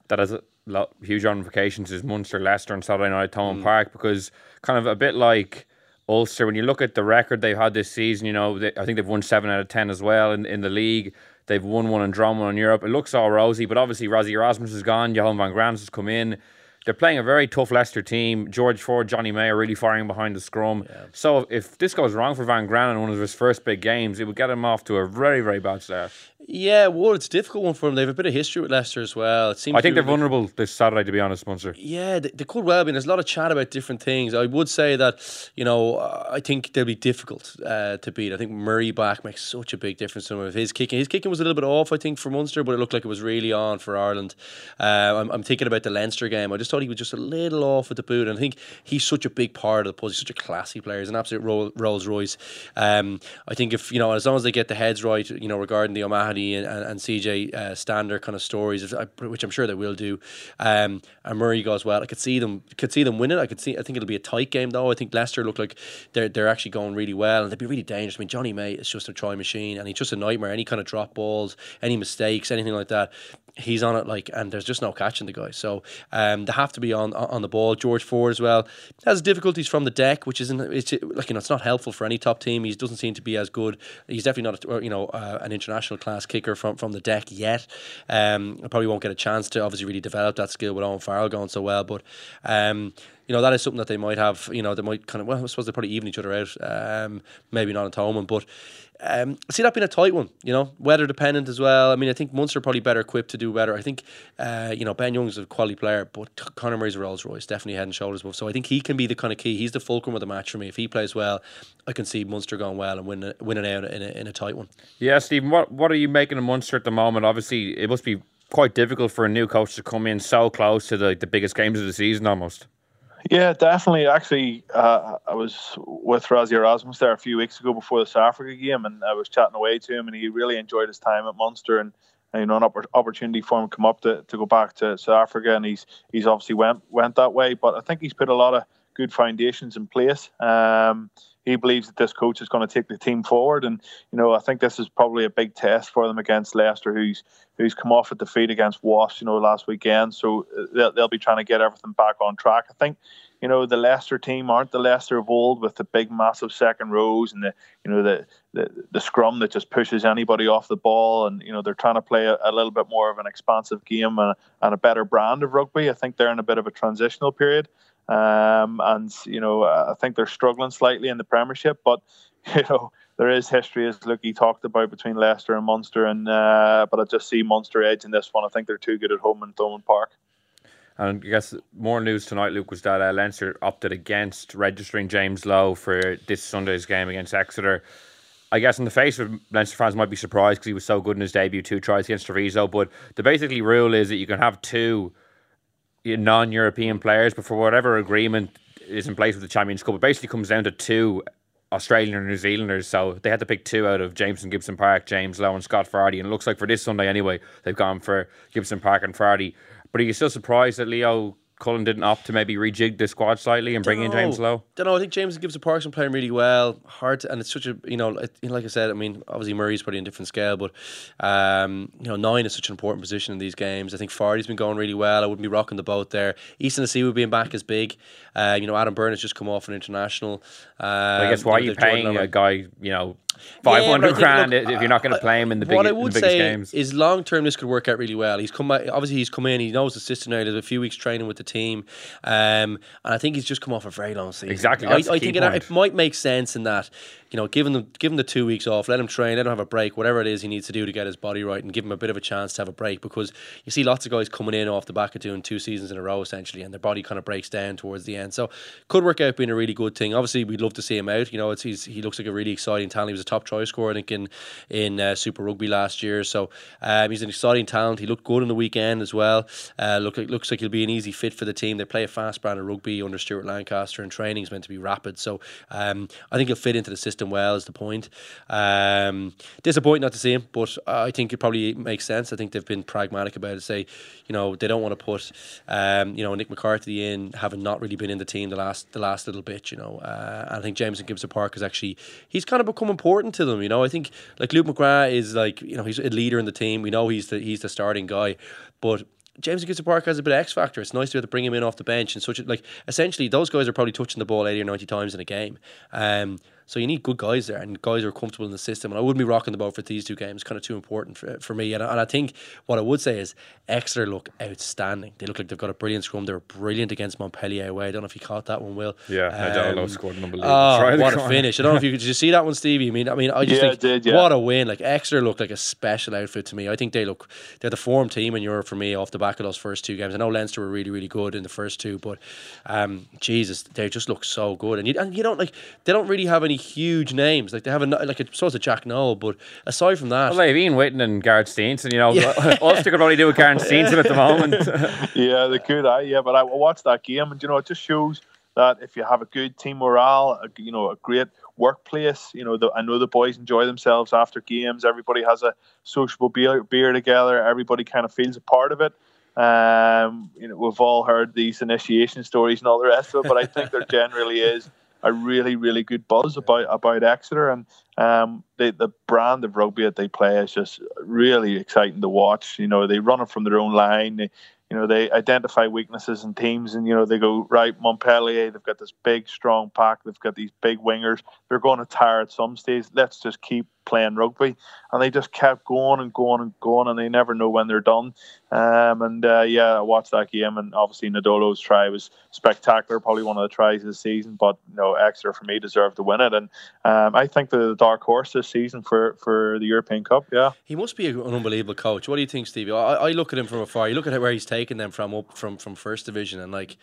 B: that has huge ramifications is Munster Leicester on Saturday night at Thomond mm. Park because kind of a bit like Ulster when you look at the record they've had this season you know they, I think they've won 7 out of 10 as well in, in the league they've won one and drawn one in Europe it looks all rosy but obviously Rassie Erasmus is gone Johan van Graan has come in they're playing a very tough Leicester team. George Ford, Jonny May are really firing behind the scrum. Yeah. So if this goes wrong for Van Graan in one of his first big games, it would get him off to a very, very bad start.
D: Yeah, well, it's a difficult one for them. They have a bit of history with Leicester as well. It seems
B: I think they're vulnerable this Saturday, to be honest, Munster.
D: Yeah, they, they, could well be. There's a lot of chat about different things. I would say that, you know, I think they'll be difficult uh, to beat. I think Murray back makes such a big difference to him. His kicking, his kicking was a little bit off, I think, for Munster, but it looked like it was really on for Ireland. Uh, I'm, I'm, thinking about the Leinster game. I just thought he was just a little off with the boot, and I think he's such a big part of the puzzle. He's such a classy player. He's an absolute Rolls Royce. Um, I think if you know, as long as they get the heads right, you know, regarding the O'Mahony and, and, and CJ uh, Stander kind of stories, which I'm sure they will do. Um, and Murray goes well. I could see them, could see them winning. I could see. I think it'll be a tight game though. I think Leicester look like they're they're actually going really well, and they'd be really dangerous. I mean, Jonny May is just a try machine, and he's just a nightmare. Any kind of drop balls, any mistakes, anything like that he's on it like, and there's just no catching the guy. So um, they have to be on on the ball. George Ford as well has difficulties from the deck, which isn't it's like you know it's not helpful for any top team. He doesn't seem to be as good. He's definitely not a, you know uh, an international class kicker from from the deck yet. Um, probably won't get a chance to obviously really develop that skill with Owen Farrell going so well, but. Um, you know that is something that they might have. You know they might kind of well, I suppose they're probably even each other out. Um, maybe not at home, but um, see that being a tight one, you know, weather dependent as well. I mean, I think Munster are probably better equipped to do better. I think, uh, you know, Ben Young's a quality player, but Conor Murray's a Rolls Royce, definitely head and shoulders above. So I think he can be the kind of key. He's the fulcrum of the match for me. If he plays well, I can see Munster going well and win, winning out in a, in a tight one.
B: Yeah, Stephen, what what are you making of Munster at the moment? Obviously, it must be quite difficult for a new coach to come in so close to the, the biggest games of the season almost.
C: Yeah, definitely. Actually, uh, I was with Rassie Erasmus there a few weeks ago before the South Africa game, and I was chatting away to him, and he really enjoyed his time at Munster, and you know, an opportunity for him to come up to, to go back to South Africa, and he's he's obviously went went that way. But I think he's put a lot of good foundations in place. Um, he believes that this coach is going to take the team forward, and you know I think this is probably a big test for them against Leicester, who's who's come off a defeat against Wasps, you know, last weekend. So uh, they'll, they'll be trying to get everything back on track. I think you know the Leicester team aren't the Leicester of old with the big massive second rows and the you know the the, the scrum that just pushes anybody off the ball and you know they're trying to play a, a little bit more of an expansive game and, and a better brand of rugby. I think they're in a bit of a transitional period. Um, and you know, I think they're struggling slightly in the Premiership, but you know, there is history as Luke talked about between Leicester and Munster, and uh, but I just see Munster edge in this one. I think they're too good at home in Thomond Park.
B: And I guess more news tonight, Luke, was that uh, Leinster opted against registering James Lowe for this Sunday's game against Exeter. I guess in the face of Leinster fans might be surprised because he was so good in his debut, two tries against Treviso. But the basically rule is that you can have two non-European players, but for whatever agreement is in place with the Champions Cup, it basically comes down to two Australian or New Zealanders. So they had to pick two out of Jamison Gibson Park, James Lowe, and Scott Fardy. And it looks like for this Sunday anyway, they've gone for Gibson Park and Fardy. But are you still surprised that Leo Cullen didn't opt to maybe rejig the squad slightly and bring in James Lowe?
D: Don't know. I think James gives Park's been playing really well. Hard, to, and it's such a you know, it, like I said. I mean, obviously Murray's probably in a different scale, but um, you know, nine is such an important position in these games. I think Fardy's been going really well. I wouldn't be rocking the boat there. Isa Nacewa being back is big. Uh, you know, Adam Byrne has just come off an international.
B: Uh, I guess why are you paying a guy? You know five hundred
D: I
B: grand
D: look,
B: if you're not going to play him in the, big,
D: what I would
B: biggest
D: say
B: games.
D: is long term this could work out really well. He's come back, obviously he's come in, he knows the system now. There's a few weeks training with the team, um, and I think he's just come off a very long season.
B: Exactly,
D: I, I think it, it might make sense in that you know, give him give him the two weeks off, let him train, let him have a break, whatever it is he needs to do to get his body right, and give him a bit of a chance to have a break because you see lots of guys coming in off the back of doing two seasons in a row essentially, and their body kind of breaks down towards the end. So could work out being a really good thing. Obviously, we'd love to see him out. You know, it's he's, he looks like a really exciting talent. He was a top try scorer, I think, in in uh, Super Rugby last year. So um, he's an exciting talent. He looked good on the weekend as well. Uh, look, looks like he'll be an easy fit for the team. They play a fast brand of rugby under Stuart Lancaster, and training's meant to be rapid. So um, I think he'll fit into the system well. Is the point? Um, disappointing not to see him, but I think it probably makes sense. I think they've been pragmatic about it. Say, you know, they don't want to put, um, you know, Nick McCarthy in, having not really been in the team the last the last little bit. You know, uh, I think Jamison Gibson Park is actually he's kind of become important to them. You know, I think like Luke McGrath is like you know he's a leader in the team. We know he's the he's the starting guy, but James Gibbs Park has a bit of X factor. It's nice to be able to bring him in off the bench and such. Like essentially, those guys are probably touching the ball eighty or ninety times in a game. Um, so you need good guys there and guys who are comfortable in the system. And I wouldn't be rocking the boat for these two games. Kind of too important for, for me. And, I- and I think what I would say is Exeter look outstanding. They look like they've got a brilliant scrum. They were brilliant against Montpellier away. I don't know if you caught that one, Will.
B: Yeah, Nadolo
D: Um,
B: scored an unbelievable
D: Oh,
B: try in the
D: what a finish! I don't know if you did you see that one, Stevie. I mean, I mean, I just
C: Yeah, I
D: think
C: did, yeah.
D: what a win! Like Exeter look like a special outfit to me. I think they look they're the form team in Europe for me off the back of those first two games. I know Leinster were really really good in the first two, but um, Jesus, they just look so good. And you and you don't like they don't really have any huge names. Like they have a like I suppose a Jack Nowell, but aside from that,
B: Well, they've Ian Whitten and Gareth Steenson. You know, Ulster could only do with Gareth Steenson at the moment.
C: yeah, they could. I yeah, but I watched that game, and you know, it just shows that if you have a good team morale, a, you know, a great workplace, you know, the, I know the boys enjoy themselves after games. Everybody has a sociable beer, beer together. Everybody kind of feels a part of it. Um, you know, we've all heard these initiation stories and all the rest of it, but I think there generally is a really, really good buzz about about Exeter, and um, the the brand of rugby that they play is just really exciting to watch. You know, they run it from their own line. They, you know, they identify weaknesses in teams, and you know they go right. Montpellier, they've got this big, strong pack. They've got these big wingers. They're going to tire at some stage. Let's just keep playing rugby, and they just kept going and going and going, and they never know when they're done. Um, and uh, yeah, I watched that game, and obviously Nadolo's try was spectacular, probably one of the tries of the season. But you know, Exeter for me deserved to win it, and um, I think the dark horse this season for for the European Cup. Yeah.
D: He must be an unbelievable coach. What do you think, Stevie? I, I look at him from afar. You look at where he's taken them from up from from first division, and like.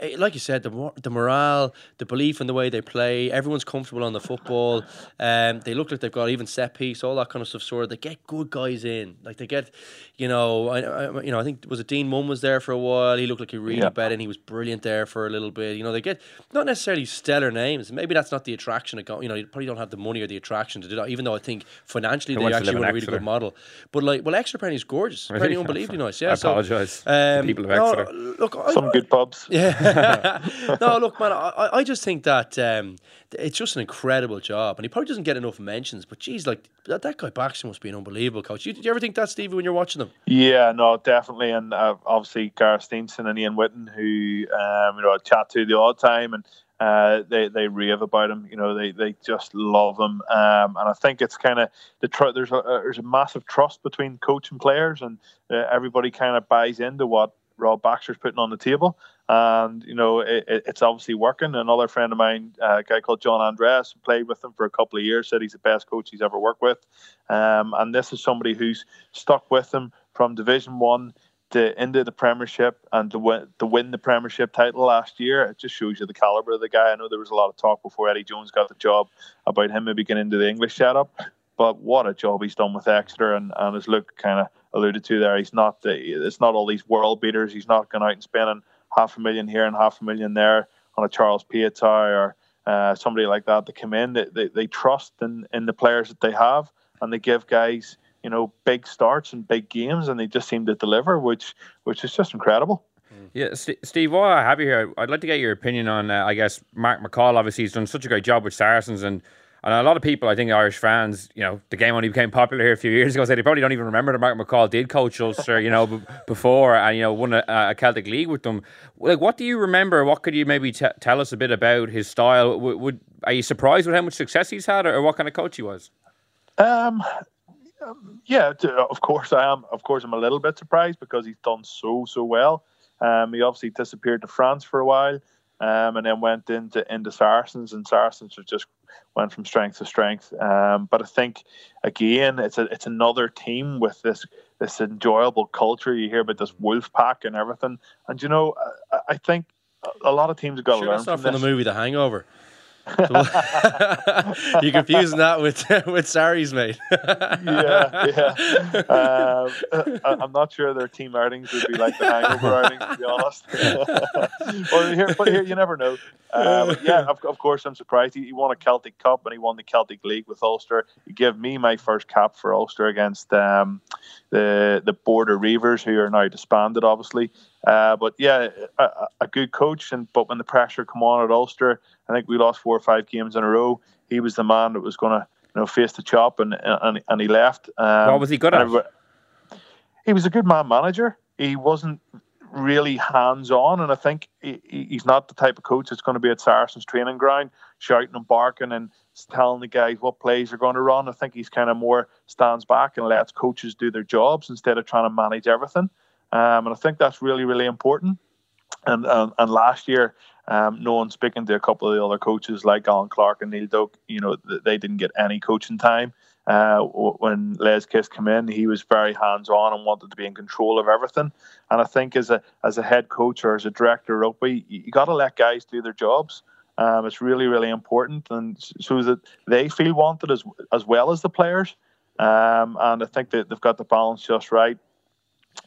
D: Eh, Like you said, the the morale, the belief in the way they play, everyone's comfortable on the football. Um, they look like they've got even set piece, all that kind of stuff. Sort of, they get good guys in. Like they get, you know, I, I you know, I think was it Dean Mumm was there for a while. He looked like he really
C: Yeah.
D: bet in. He was brilliant there for a little bit. You know, they get not necessarily stellar names. Maybe that's not the attraction. Of go, you know, you probably don't have the money or the attraction to do that. Even though I think financially
B: Who
D: they actually
B: live
D: want a really good model. But like, well, Exeter Penny's gorgeous.
B: Really?
D: Penny unbelievably nice. Yeah,
B: I
D: so,
B: apologise to
D: um,
B: people of
D: no,
B: Exeter.
D: look, I,
C: Some good pubs.
D: yeah. no, look, man, I, I- just think that um, it's just an incredible job, and he probably doesn't get enough mentions. But geez, like that, that guy Baxter must be an unbelievable coach. You, did you ever think that, Stevie, when you're watching them?
C: Yeah, no, definitely, and uh, obviously Gareth Steenson and Ian Whitten, who um, you know I chat to the odd time, and uh, they they rave about him. You know, they, they just love him, um, and I think it's kind of the tr- there's a uh, there's a massive trust between coach and players, and uh, everybody kind of buys into what Rob Baxter's putting on the table. And you know it, it- it's obviously working. Another friend of mine, uh, a guy called John Andress, played with him for a couple of years, said he's the best coach he's ever worked with. Um, and this is somebody who's stuck with him from Division One to into the Premiership and to win to win the Premiership title last year. It just shows you the caliber of the guy. I know there was a lot of talk before Eddie Jones got the job about him maybe getting into the English setup, but what a job he's done with Exeter. And, and as Luke kind of alluded to there, he's not the, it's not all these world beaters. He's not going out and spending half a million here and half a million there on a Charles Piutau or uh, somebody like that to come in. They, they, they trust in, in the players that they have and they give guys you know big starts and big games and they just seem to deliver which which is just incredible
B: Yeah, St- Steve, while I have you here, I'd like to get your opinion on, uh, I guess, Mark McCall. Obviously, he's done such a great job with Saracens, and And a lot of people, I think, Irish fans, you know, the game only became popular here a few years ago. So they probably don't even remember that Mark McCall did coach Ulster, you know, b- before and you know won a, a, Celtic League with them. Like, what do you remember? What could you maybe t- tell us a bit about his style? W- would are you surprised with how much success he's had, or, or what kind of coach he was?
C: Um, yeah, of course I am. Of course, I'm a little bit surprised because he's done so so well. Um, he obviously disappeared to France for a while um, and then went into into Saracens, and Saracens have just went from strength to strength. Um, but I think again, it's a it's another team with this this enjoyable culture. You hear about this wolf pack and everything, and you know, I, I think a lot of teams have got
D: sure,
C: to learn
D: from,
C: from
D: the movie The Hangover. You're confusing that with with Sarries, mate.
C: yeah, yeah. Um, I'm not sure their team outings would be like the Hangover outings, to be honest. well, here, but here, you never know. Uh, yeah, of, of, course, I'm surprised. He, he, won a Celtic Cup and he won the Celtic League with Ulster. He gave me my first cap for Ulster against um, the the Border Reivers, who are now disbanded, obviously. Uh, but yeah, a, a, good coach. And but when the pressure come on at Ulster, I think we lost four or five games in a row. He was the man that was going to you know face the chop, and and, and he left.
B: Um, what was he good at?
C: He was a good man manager. He wasn't really hands on, and I think he, he's not the type of coach that's going to be at Saracens training ground shouting and barking and telling the guys what plays are going to run. I think he's kind of more stands back and lets coaches do their jobs instead of trying to manage everything. Um, and I think that's really really important. And and, and last year, um, knowing speaking to a couple of the other coaches like Allen Clarke and Neil Doak, you know they didn't get any coaching time. Uh, when Les Kiss came in, he was very hands on and wanted to be in control of everything. And I think as a as a head coach or as a director of rugby, you, you got to let guys do their jobs. Um, it's really really important, and so that they feel wanted as as well as the players. Um, and I think that they've got the balance just right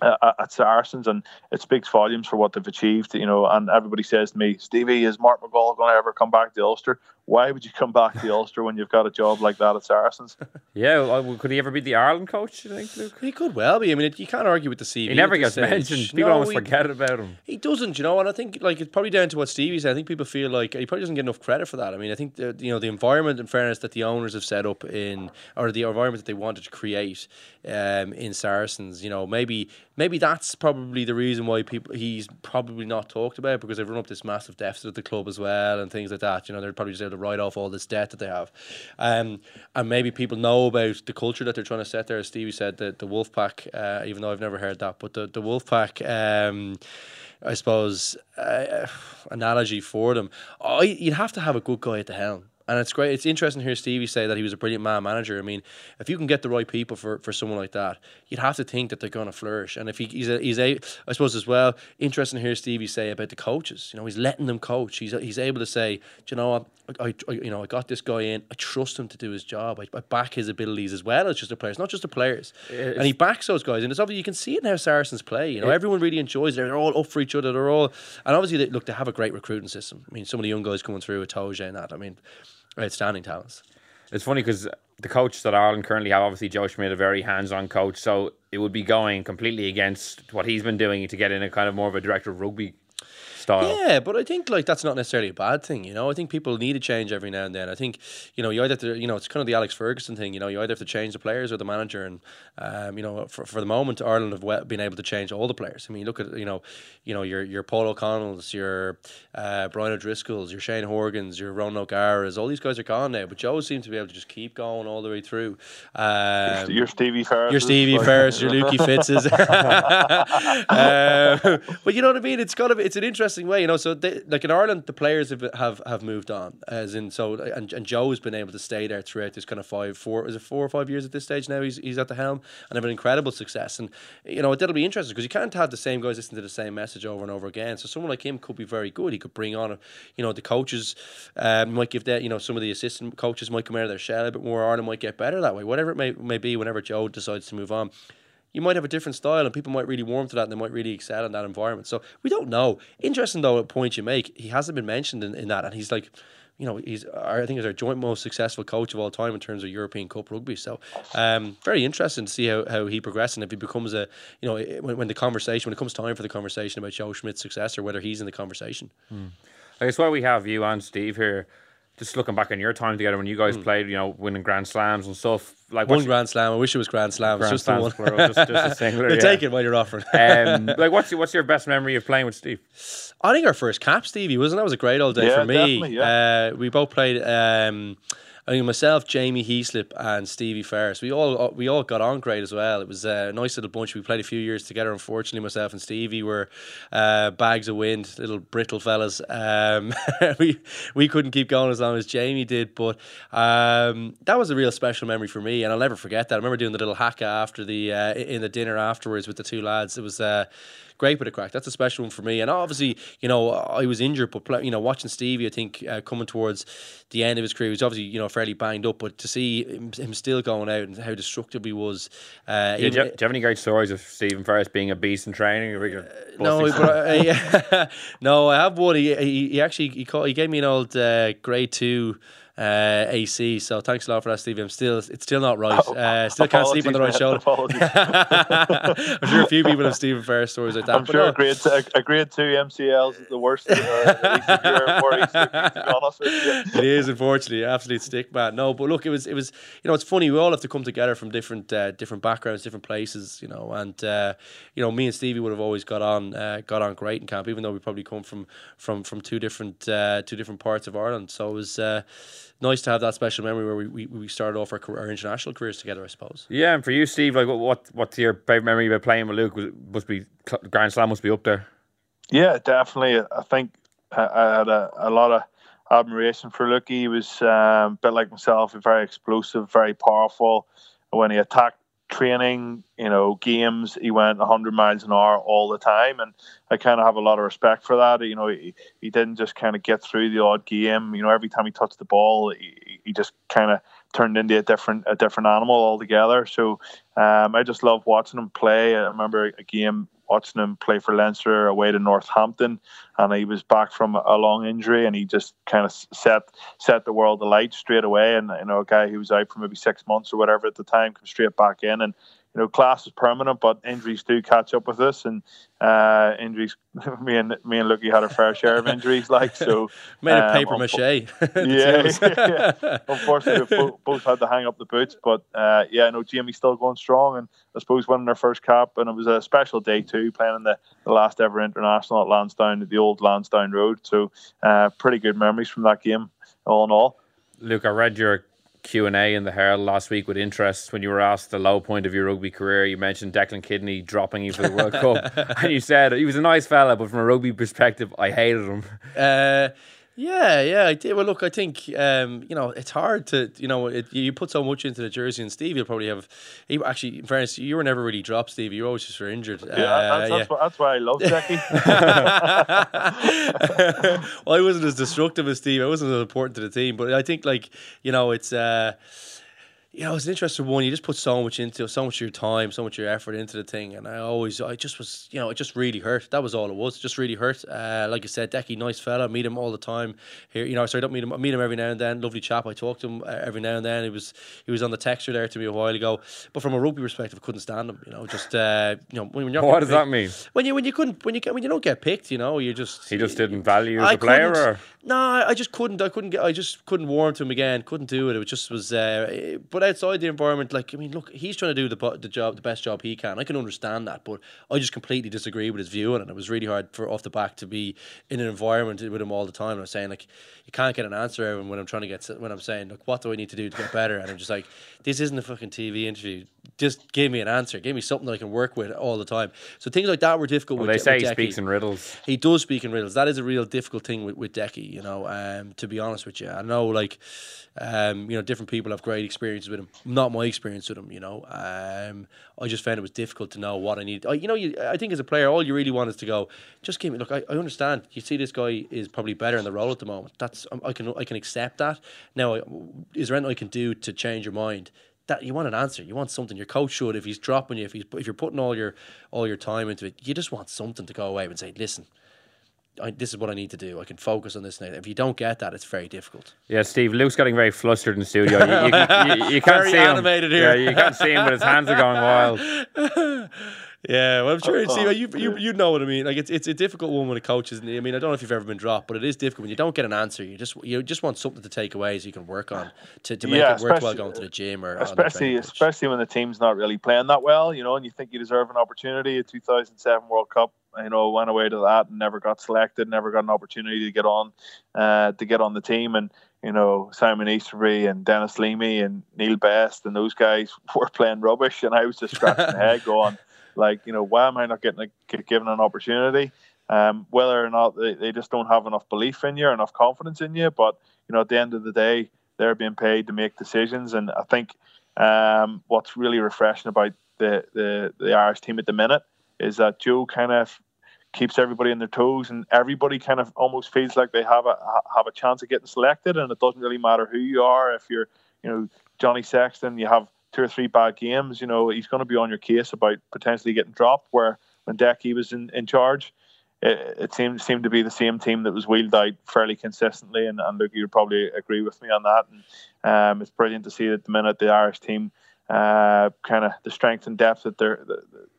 C: uh, at Saracens, and it speaks volumes for what they've achieved. You know, and everybody says to me, Stevie, is Mark McCall going to ever come back to Ulster? Why would you come back to Ulster when you've got a job like that at Saracens?
B: yeah, well, could he ever be the Ireland coach? You think, Luke?
D: He could well be. I mean, you can't argue with the CV.
B: He never gets mentioned. People no, almost he, forget about him.
D: He doesn't, you know. And I think like it's probably down to what Stevie said. I think people feel like he probably doesn't get enough credit for that. I mean, I think the, you know the environment, in fairness, that the owners have set up in, or the environment that they wanted to create um, in Saracens. You know, maybe maybe that's probably the reason why people he's probably not talked about because they've run up this massive deficit at the club as well and things like that. You know, they're probably just able to write off all this debt that they have, um, and maybe people know about the culture that they're trying to set there. As Stevie said, the the Wolf Pack, uh, even though I've never heard that, but the the Wolf Pack. Um, I suppose uh, analogy for them. Oh, you'd have to have a good guy at the helm. And it's great. It's interesting to hear Stevie say that he was a brilliant man manager. I mean, if you can get the right people for, for someone like that, you'd have to think that they're going to flourish. And if he, he's a, he's a, I suppose as well, interesting to hear Stevie say about the coaches. You know, he's letting them coach. He's he's able to say, you know what, I, I, you know I got this guy in. I trust him to do his job. I, I back his abilities as well as just the players, not just the players. It's, and he backs those guys. And it's obviously you can see it how Saracens play. You know, it, everyone really enjoys it. They're all up for each other. They're all, and obviously they, look, they have a great recruiting system. I mean, some of the young guys coming through with Itoje and that. I mean outstanding talents.
B: It's funny because the coach that Ireland currently have, obviously Joe Schmidt, a very hands-on coach, so it would be going completely against what he's been doing to get in a kind of more of a director of rugby style.
D: Yeah, but I think like that's not necessarily a bad thing. You know, I think people need a change every now and then. I think you know you either have to, you know it's kind of the Alex Ferguson thing. You know, you either have to change the players or the manager. And um, you know, for, for the moment, Ireland have been able to change all the players. I mean, look at you know, you know your your Paul O'Connell's, your uh, Brian O'Driscoll's, your Shane Horgan's, your Ron O'Gara's. All these guys are gone now, but Joe seems to be able to just keep going all the way through.
C: Um, your Stevie Ferris.
D: Your Stevie Ferris. Your Lukey Fitzes. uh, but you know what I mean. It's kind of it's an interesting way. You know, so they, like in Ireland, the players have have, have moved on, as in so, and, and Joe's been able to stay there throughout this kind of five, four, is it four or five years at this stage now? He's he's at the helm and have an incredible success, and you know that'll be interesting because you can't have the same guys listen to the same message over and over again. So someone like him could be very good. He could bring on, you know, the coaches um, might give that, you know, some of the assistant coaches might come out of their shell a bit more. Ireland might get better that way. Whatever it may may be, whenever Joe decides to move on you might have a different style and people might really warm to that and they might really excel in that environment. So we don't know. Interesting though, a point you make, he hasn't been mentioned in, in that and he's like, you know, he's I think he's our joint most successful coach of all time in terms of European Cup rugby. So, um, very interesting to see how, how he progresses and if he becomes a, you know, when, when the conversation when it comes time for the conversation about Joe Schmidt's success or whether he's in the conversation.
B: Hmm. I guess why we have you and Steve here just looking back on your time together when you guys played, you know, winning Grand Slams and stuff. Like
D: One
B: what's-
D: Grand Slam. I wish it was Grand Slam.
B: Grand
D: it's just the one.
B: plural, just- just a singular, yeah.
D: take it while you're offering.
B: um, like what's your, what's your best memory of playing with Steve?
D: I think our first cap, Stevie, wasn't? That was a great old day
C: Yeah,
D: for me.
C: yeah.
D: Uh, we both played. Um, I think myself, Jamie Heaslip, and Stevie Ferris. We all we all got on great as well. It was a nice little bunch. We played a few years together. Unfortunately, myself and Stevie were uh, bags of wind, little brittle fellas. Um, we we couldn't keep going as long as Jamie did, but um, that was a real special memory for me, and I'll never forget that. I remember doing the little haka after the uh, in the dinner afterwards with the two lads. It was. Uh, great bit of crack. That's a special one for me. And obviously, you know, I was injured, but you know, watching Stevie, I think uh, coming towards the end of his career, he was obviously you know fairly banged up, but to see him, him still going out and how destructive he was. Uh,
B: Yeah, do, you, do you have any great stories of Stephen Ferris being a beast in training? You're
D: no, I, I- no, I have one. He, he, he actually he, called, he gave me an old uh, grade two. Uh, AC, so thanks a lot for that, Stevie. I'm still, it's still not right. Uh, still can't sleep on the right
C: Apologies,
D: shoulder. I'm sure a few people have Stephen Ferris stories like that.
C: I'm sure
D: no.
C: a grade, two, a, grade two MCL is the worst. Uh, at least if you're more easy, to be honest with you.
D: it is unfortunately absolute stick man. No, but look, it was it was you know it's funny. We all have to come together from different uh, different backgrounds, different places, you know. And uh, you know, me and Stevie would have always got on uh, got on great in camp, even though we probably come from from from two different uh, two different parts of Ireland. So it was. Nice to have that special memory where we, we, we started off our, career, our international careers together, I suppose.
B: Yeah, and for you, Steve, like what what what's your favorite memory about playing with Luke? Was- Must be Grand Slam must be up there.
C: Yeah, definitely. I think I, I had a, a lot of admiration for Luke. He was um, a bit like myself, very explosive, very powerful. When he attacked training, you know, games, he went 100 miles an hour all the time. And I kind of have a lot of respect for that. You know, he, he didn't just kind of get through the odd game. You know, every time he touched the ball, he, he just kind of turned into a different a different animal altogether. So um, I just love watching him play. I remember a game watching him play for Leinster away to Northampton, and he was back from a long injury, and he just kind of set set the world alight straight away. And you know, a guy who was out for maybe six months or whatever at the time comes straight back in, and you know, class is permanent, but injuries do catch up with us, and uh, injuries. Me and me and Lucky had a fair share of injuries, like so.
D: Made of
C: um,
D: paper
C: unfo-
D: mache.
C: yeah, yeah. Unfortunately, we both, both had to hang up the boots, but uh, yeah, no, Jamie's still going strong, and I suppose winning their first cap, and it was a special day too, playing in the, the last ever international at Lansdowne, at the old Lansdowne Road. So, uh, pretty good memories from that game, all in all.
B: Luke, I read your Q and A in the Herald last week with interest when you were asked the low point of your rugby career. You mentioned Declan Kidney dropping you for the World Cup, and you said he was a nice fella, but from a rugby perspective, I hated him.
D: Uh, yeah, yeah, I did. Well, look, I think um, you know it's hard to you know it, you put so much into the jersey, and Steve, you'll probably have. He actually, in fairness, you were never really dropped, Steve. You were always just were injured.
C: Yeah, that's, that's, why, that's why I love Jackie.
D: well, I wasn't as destructive as Steve. I wasn't as important to the team, but I think like you know it's. Uh, you know, it's an interesting one. You just put so much into so much of your time, so much of your effort into the thing, and I always, I just was, you know, it just really hurt. That was all it was. It just really hurt. Uh, like I said, Decky, nice fella. Meet him all the time here. You know, sorry, don't meet him. I meet him every now and then. Lovely chap. I talk to him uh, every now and then. He was, he was on the texture there to me a while ago. But from a rugby perspective, I couldn't stand him. You know, just, uh, you know, when, when you're
B: What does that mean?
D: When you when you couldn't when you when you don't get picked, you know, you just
B: He just didn't value you as
D: I
B: a player, or
D: no, I just couldn't. I couldn't get. I just couldn't warm to him again. Couldn't do it. It just was. Uh, but outside the environment, like I mean, look, he's trying to do the the job, the best job he can. I can understand that, but I just completely disagree with his view on it. It was really hard for off the back to be in an environment with him all the time. And I was saying like, you can't get an answer out of him when I'm trying to get when I'm saying, like, what do I need to do to get better? And I'm just like, this isn't a fucking TV interview. Just give me an answer. Give me something that I can work with all the time. So things like that were difficult.
B: well,
D: with
B: they say
D: with
B: he speaks in riddles.
D: He does speak in riddles. That is a real difficult thing with, with Decky, you know, um, to be honest with you. I know, like, um, you know, different people have great experiences with him. Not my experience with him, you know. Um, I just found it was difficult to know what I need. I, you know, you, I think as a player, all you really want is to go, just give me, look, I, I understand. You see this guy is probably better in the role at the moment. That's, um, I can I can accept that. Now, is there anything I can do to change your mind? that you want an answer. You want something. Your coach should if he's dropping you, if he's if you're putting all your all your time into it, you just want something to go away and say, listen, I, this is what I need to do. I can focus on this now. If you don't get that, it's very difficult.
B: Yeah, Steve. Luke's getting very flustered in the studio. You, you, you, you can't
D: Very
B: see
D: animated
B: him.
D: here.
B: Yeah, you can't see him, but his hands are going wild.
D: Yeah, well, I'm sure.
C: Oh,
D: see, oh. you, you you know what I mean. Like it's it's a difficult one when it coaches. I mean, I don't know if you've ever been dropped, but it is difficult when you don't get an answer. You just you just want something to take away so you can work on to, to make
C: Yeah,
D: it worthwhile
C: especially-
D: going to the gym or on the
C: especially
D: training
C: especially when the team's not really playing that well, you know, and you think you deserve an opportunity. A 2007 World Cup, you know, went away to that and never got selected, never got an opportunity to get on, uh, to get on the team, and you know, Simon Easterby and Denis Leamy and Neil Best and those guys were playing rubbish, and I was just scratching my head going, like, you know, why am I not getting a, given an opportunity? Um, whether or not they, they just don't have enough belief in you or enough confidence in you, but you know, at the end of the day, they're being paid to make decisions, and I think um, what's really refreshing about the, the the Irish team at the minute is that Joe kind of keeps everybody on their toes, and everybody kind of almost feels like they have a have a chance of getting selected, and it doesn't really matter who you are. If you're, you know, Johnny Sexton, you have two or three bad games, you know, he's going to be on your case about potentially getting dropped. Where when Decky was in, in charge, it, it seemed seemed to be the same team that was wheeled out fairly consistently, and, and look, you'd probably agree with me on that. And um, it's brilliant to see that at the minute the Irish team, uh, kind of the strength and depth that they're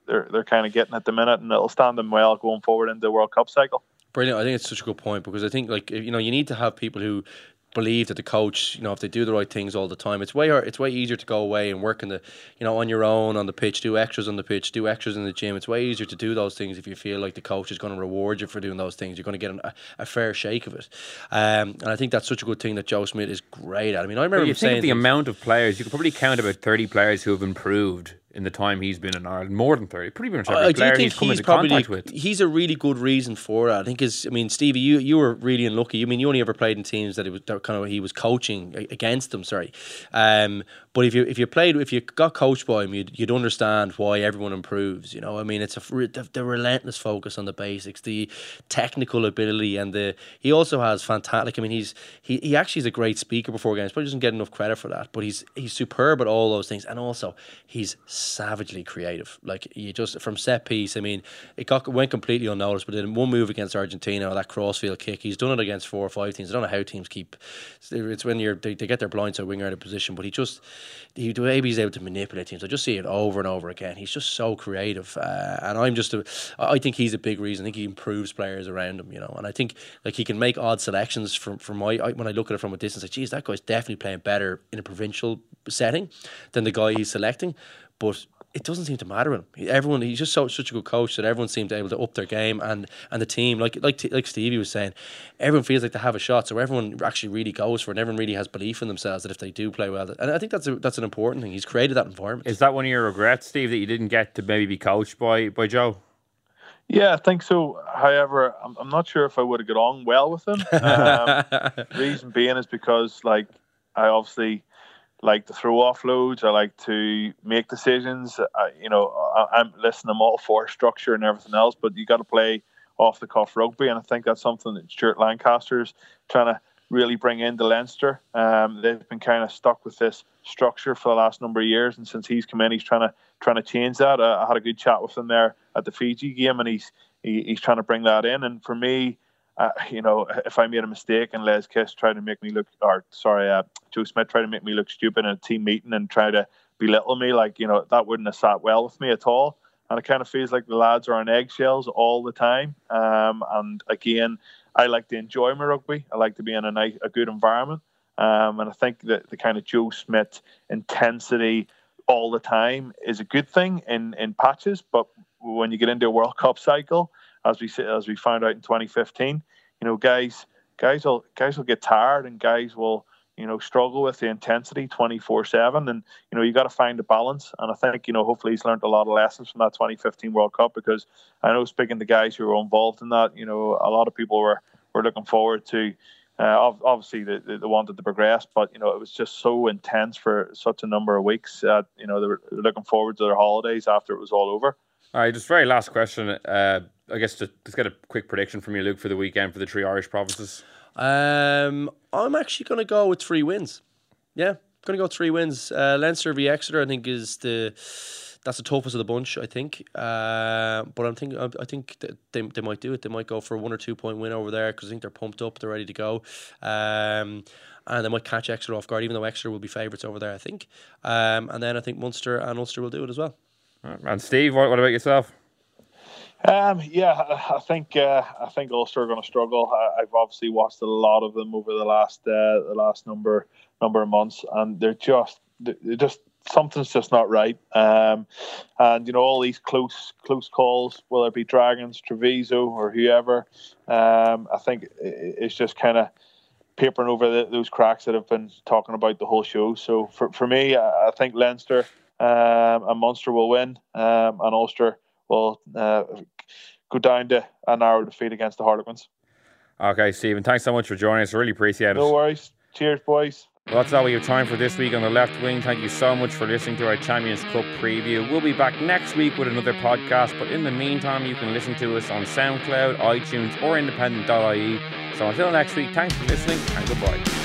C: they're they're kind of getting at the minute, and it'll stand them well going forward into the World Cup cycle.
D: Brilliant. I think it's such a good point because I think like you know you need to have people who believe that the coach, you know, if they do the right things all the time, it's way it's way easier to go away and work in the, you know, on your own on the pitch, do extras on the pitch, do extras in the gym. It's way easier to do those things if you feel like the coach is going to reward you for doing those things. You're going to get an, a, a fair shake of it, um, and I think that's such a good thing that Joe Schmidt is great at. I mean, I remember
B: But you
D: him
B: think
D: saying
B: of the amount of players, you could probably count about 30 players who have improved in the time he's been in Ireland. More than 30. Pretty much every
D: do
B: player he's come
D: he's
B: into
D: probably
B: contact with.
D: he's a really good reason for that. I think is I mean Stevie, you you were really unlucky. I mean you only ever played in teams that it was that kind of he was coaching against them. Sorry, um, but if you if you played if you got coached by him, you'd, you'd understand why everyone improves. You know, I mean it's a the, the relentless focus on the basics, the technical ability, and the he also has fantastic. I mean he's he, he actually is a great speaker before games. but He doesn't get enough credit for that, but he's he's superb at all those things, and also he's savagely creative. Like you just from set piece. I mean, it got went completely unnoticed, but in one move against Argentina, that crossfield kick, he's done it against four or five teams. I don't know how teams keep. It's when you're they, they get their blindside winger out of position, but he just he the way he's able to manipulate teams. I just see it over and over again. He's just so creative, uh, and I'm just a, I think he's a big reason. I think he improves players around him, you know, and I think like he can make odd selections from from my I, when I look at it from a distance. Like, geez, that guy's definitely playing better in a provincial setting than the guy he's selecting, but it doesn't seem to matter him. He- Everyone, he's just so such a good coach that everyone seemed able to up their game, and and the team, like like like Stevie was saying, everyone feels like they have a shot. So everyone actually really goes for it, and everyone really has belief in themselves that if they do play well, and I think that's a, that's an important thing. He's created that environment.
B: Is that one of your regrets, Steve, that you didn't get to maybe be coached by, by Joe?
C: Yeah, I think so. However, I'm, I'm not sure if I would have got on well with him. Um, reason being is because, like, I obviously like to throw offloads. I like to make decisions. I, you know, I, I'm listen. I'm all for structure and everything else, but you got to play off the cuff rugby, and I think that's something that Stuart Lancaster's trying to really bring into Leinster. Um, they've been kind of stuck with this structure for the last number of years, and since he's come in, he's trying to trying to change that. Uh, I had a good chat with him there at the Fiji game, and he's he, he's trying to bring that in. And for me, uh, you know, if I made a mistake and Les Kiss tried to make me look, or sorry, uh, Joe Schmidt tried to make me look stupid in a team meeting and try to belittle me, like you know, that wouldn't have sat well with me at all. And it kind of feels like the lads are on eggshells all the time. Um, and again, I like to enjoy my rugby. I like to be in a nice, a good environment. Um, and I think that the kind of Joe Schmidt intensity all the time is a good thing in, in patches. But when you get into a World Cup cycle, as we as we found out in 2015, you know, guys, guys will guys will get tired and guys will you know struggle with the intensity 24 7 and you know you got to find a balance and i think you know hopefully he's learned a lot of lessons from that 2015 world cup because i know speaking to guys who were involved in that you know a lot of people were were looking forward to uh, obviously they, they wanted to progress but you know it was just so intense for such a number of weeks that you know they were looking forward to their holidays after it was all over
B: All right, just very last question. Uh, I guess to, let's get a quick prediction from you, Luke, for the weekend for the three Irish provinces.
D: Um, I'm actually going to go with three wins. Yeah, going to go three wins. Uh, Leinster v Exeter, I think, is the that's the toughest of the bunch. I think, uh, but I'm thinking, I, I think that they they might do it. They might go for a one or two point win over there because I think they're pumped up, they're ready to go. Um, and they might catch Exeter off guard, even though Exeter will be favourites over there. I think. Um, and then I think Munster and Ulster will do it as well.
B: And Steve, what, what about yourself?
C: Um, yeah, I think uh, I think Ulster are going to struggle. I, have obviously watched a lot of them over the last uh, the last number number of months, and they're just they're just something's just not right. Um, and you know all these close close calls, whether it be Dragons, Treviso, or whoever, um, I think it's just kind of papering over the, those cracks that have been talking about the whole show. So for for me, I think Leinster um, and Munster will win, um, and Ulster will uh, go down to a narrow defeat against the Harlequins.
B: Okay, Stephen, thanks so much for joining us. Really appreciate it.
C: No worries. Cheers, boys.
B: Well, that's all we have time for this week on the left wing. Thank you so much for listening to our Champions Cup preview. We'll be back next week with another podcast, but in the meantime, you can listen to us on SoundCloud, iTunes, or independent.ie. So until next week, thanks for listening and goodbye.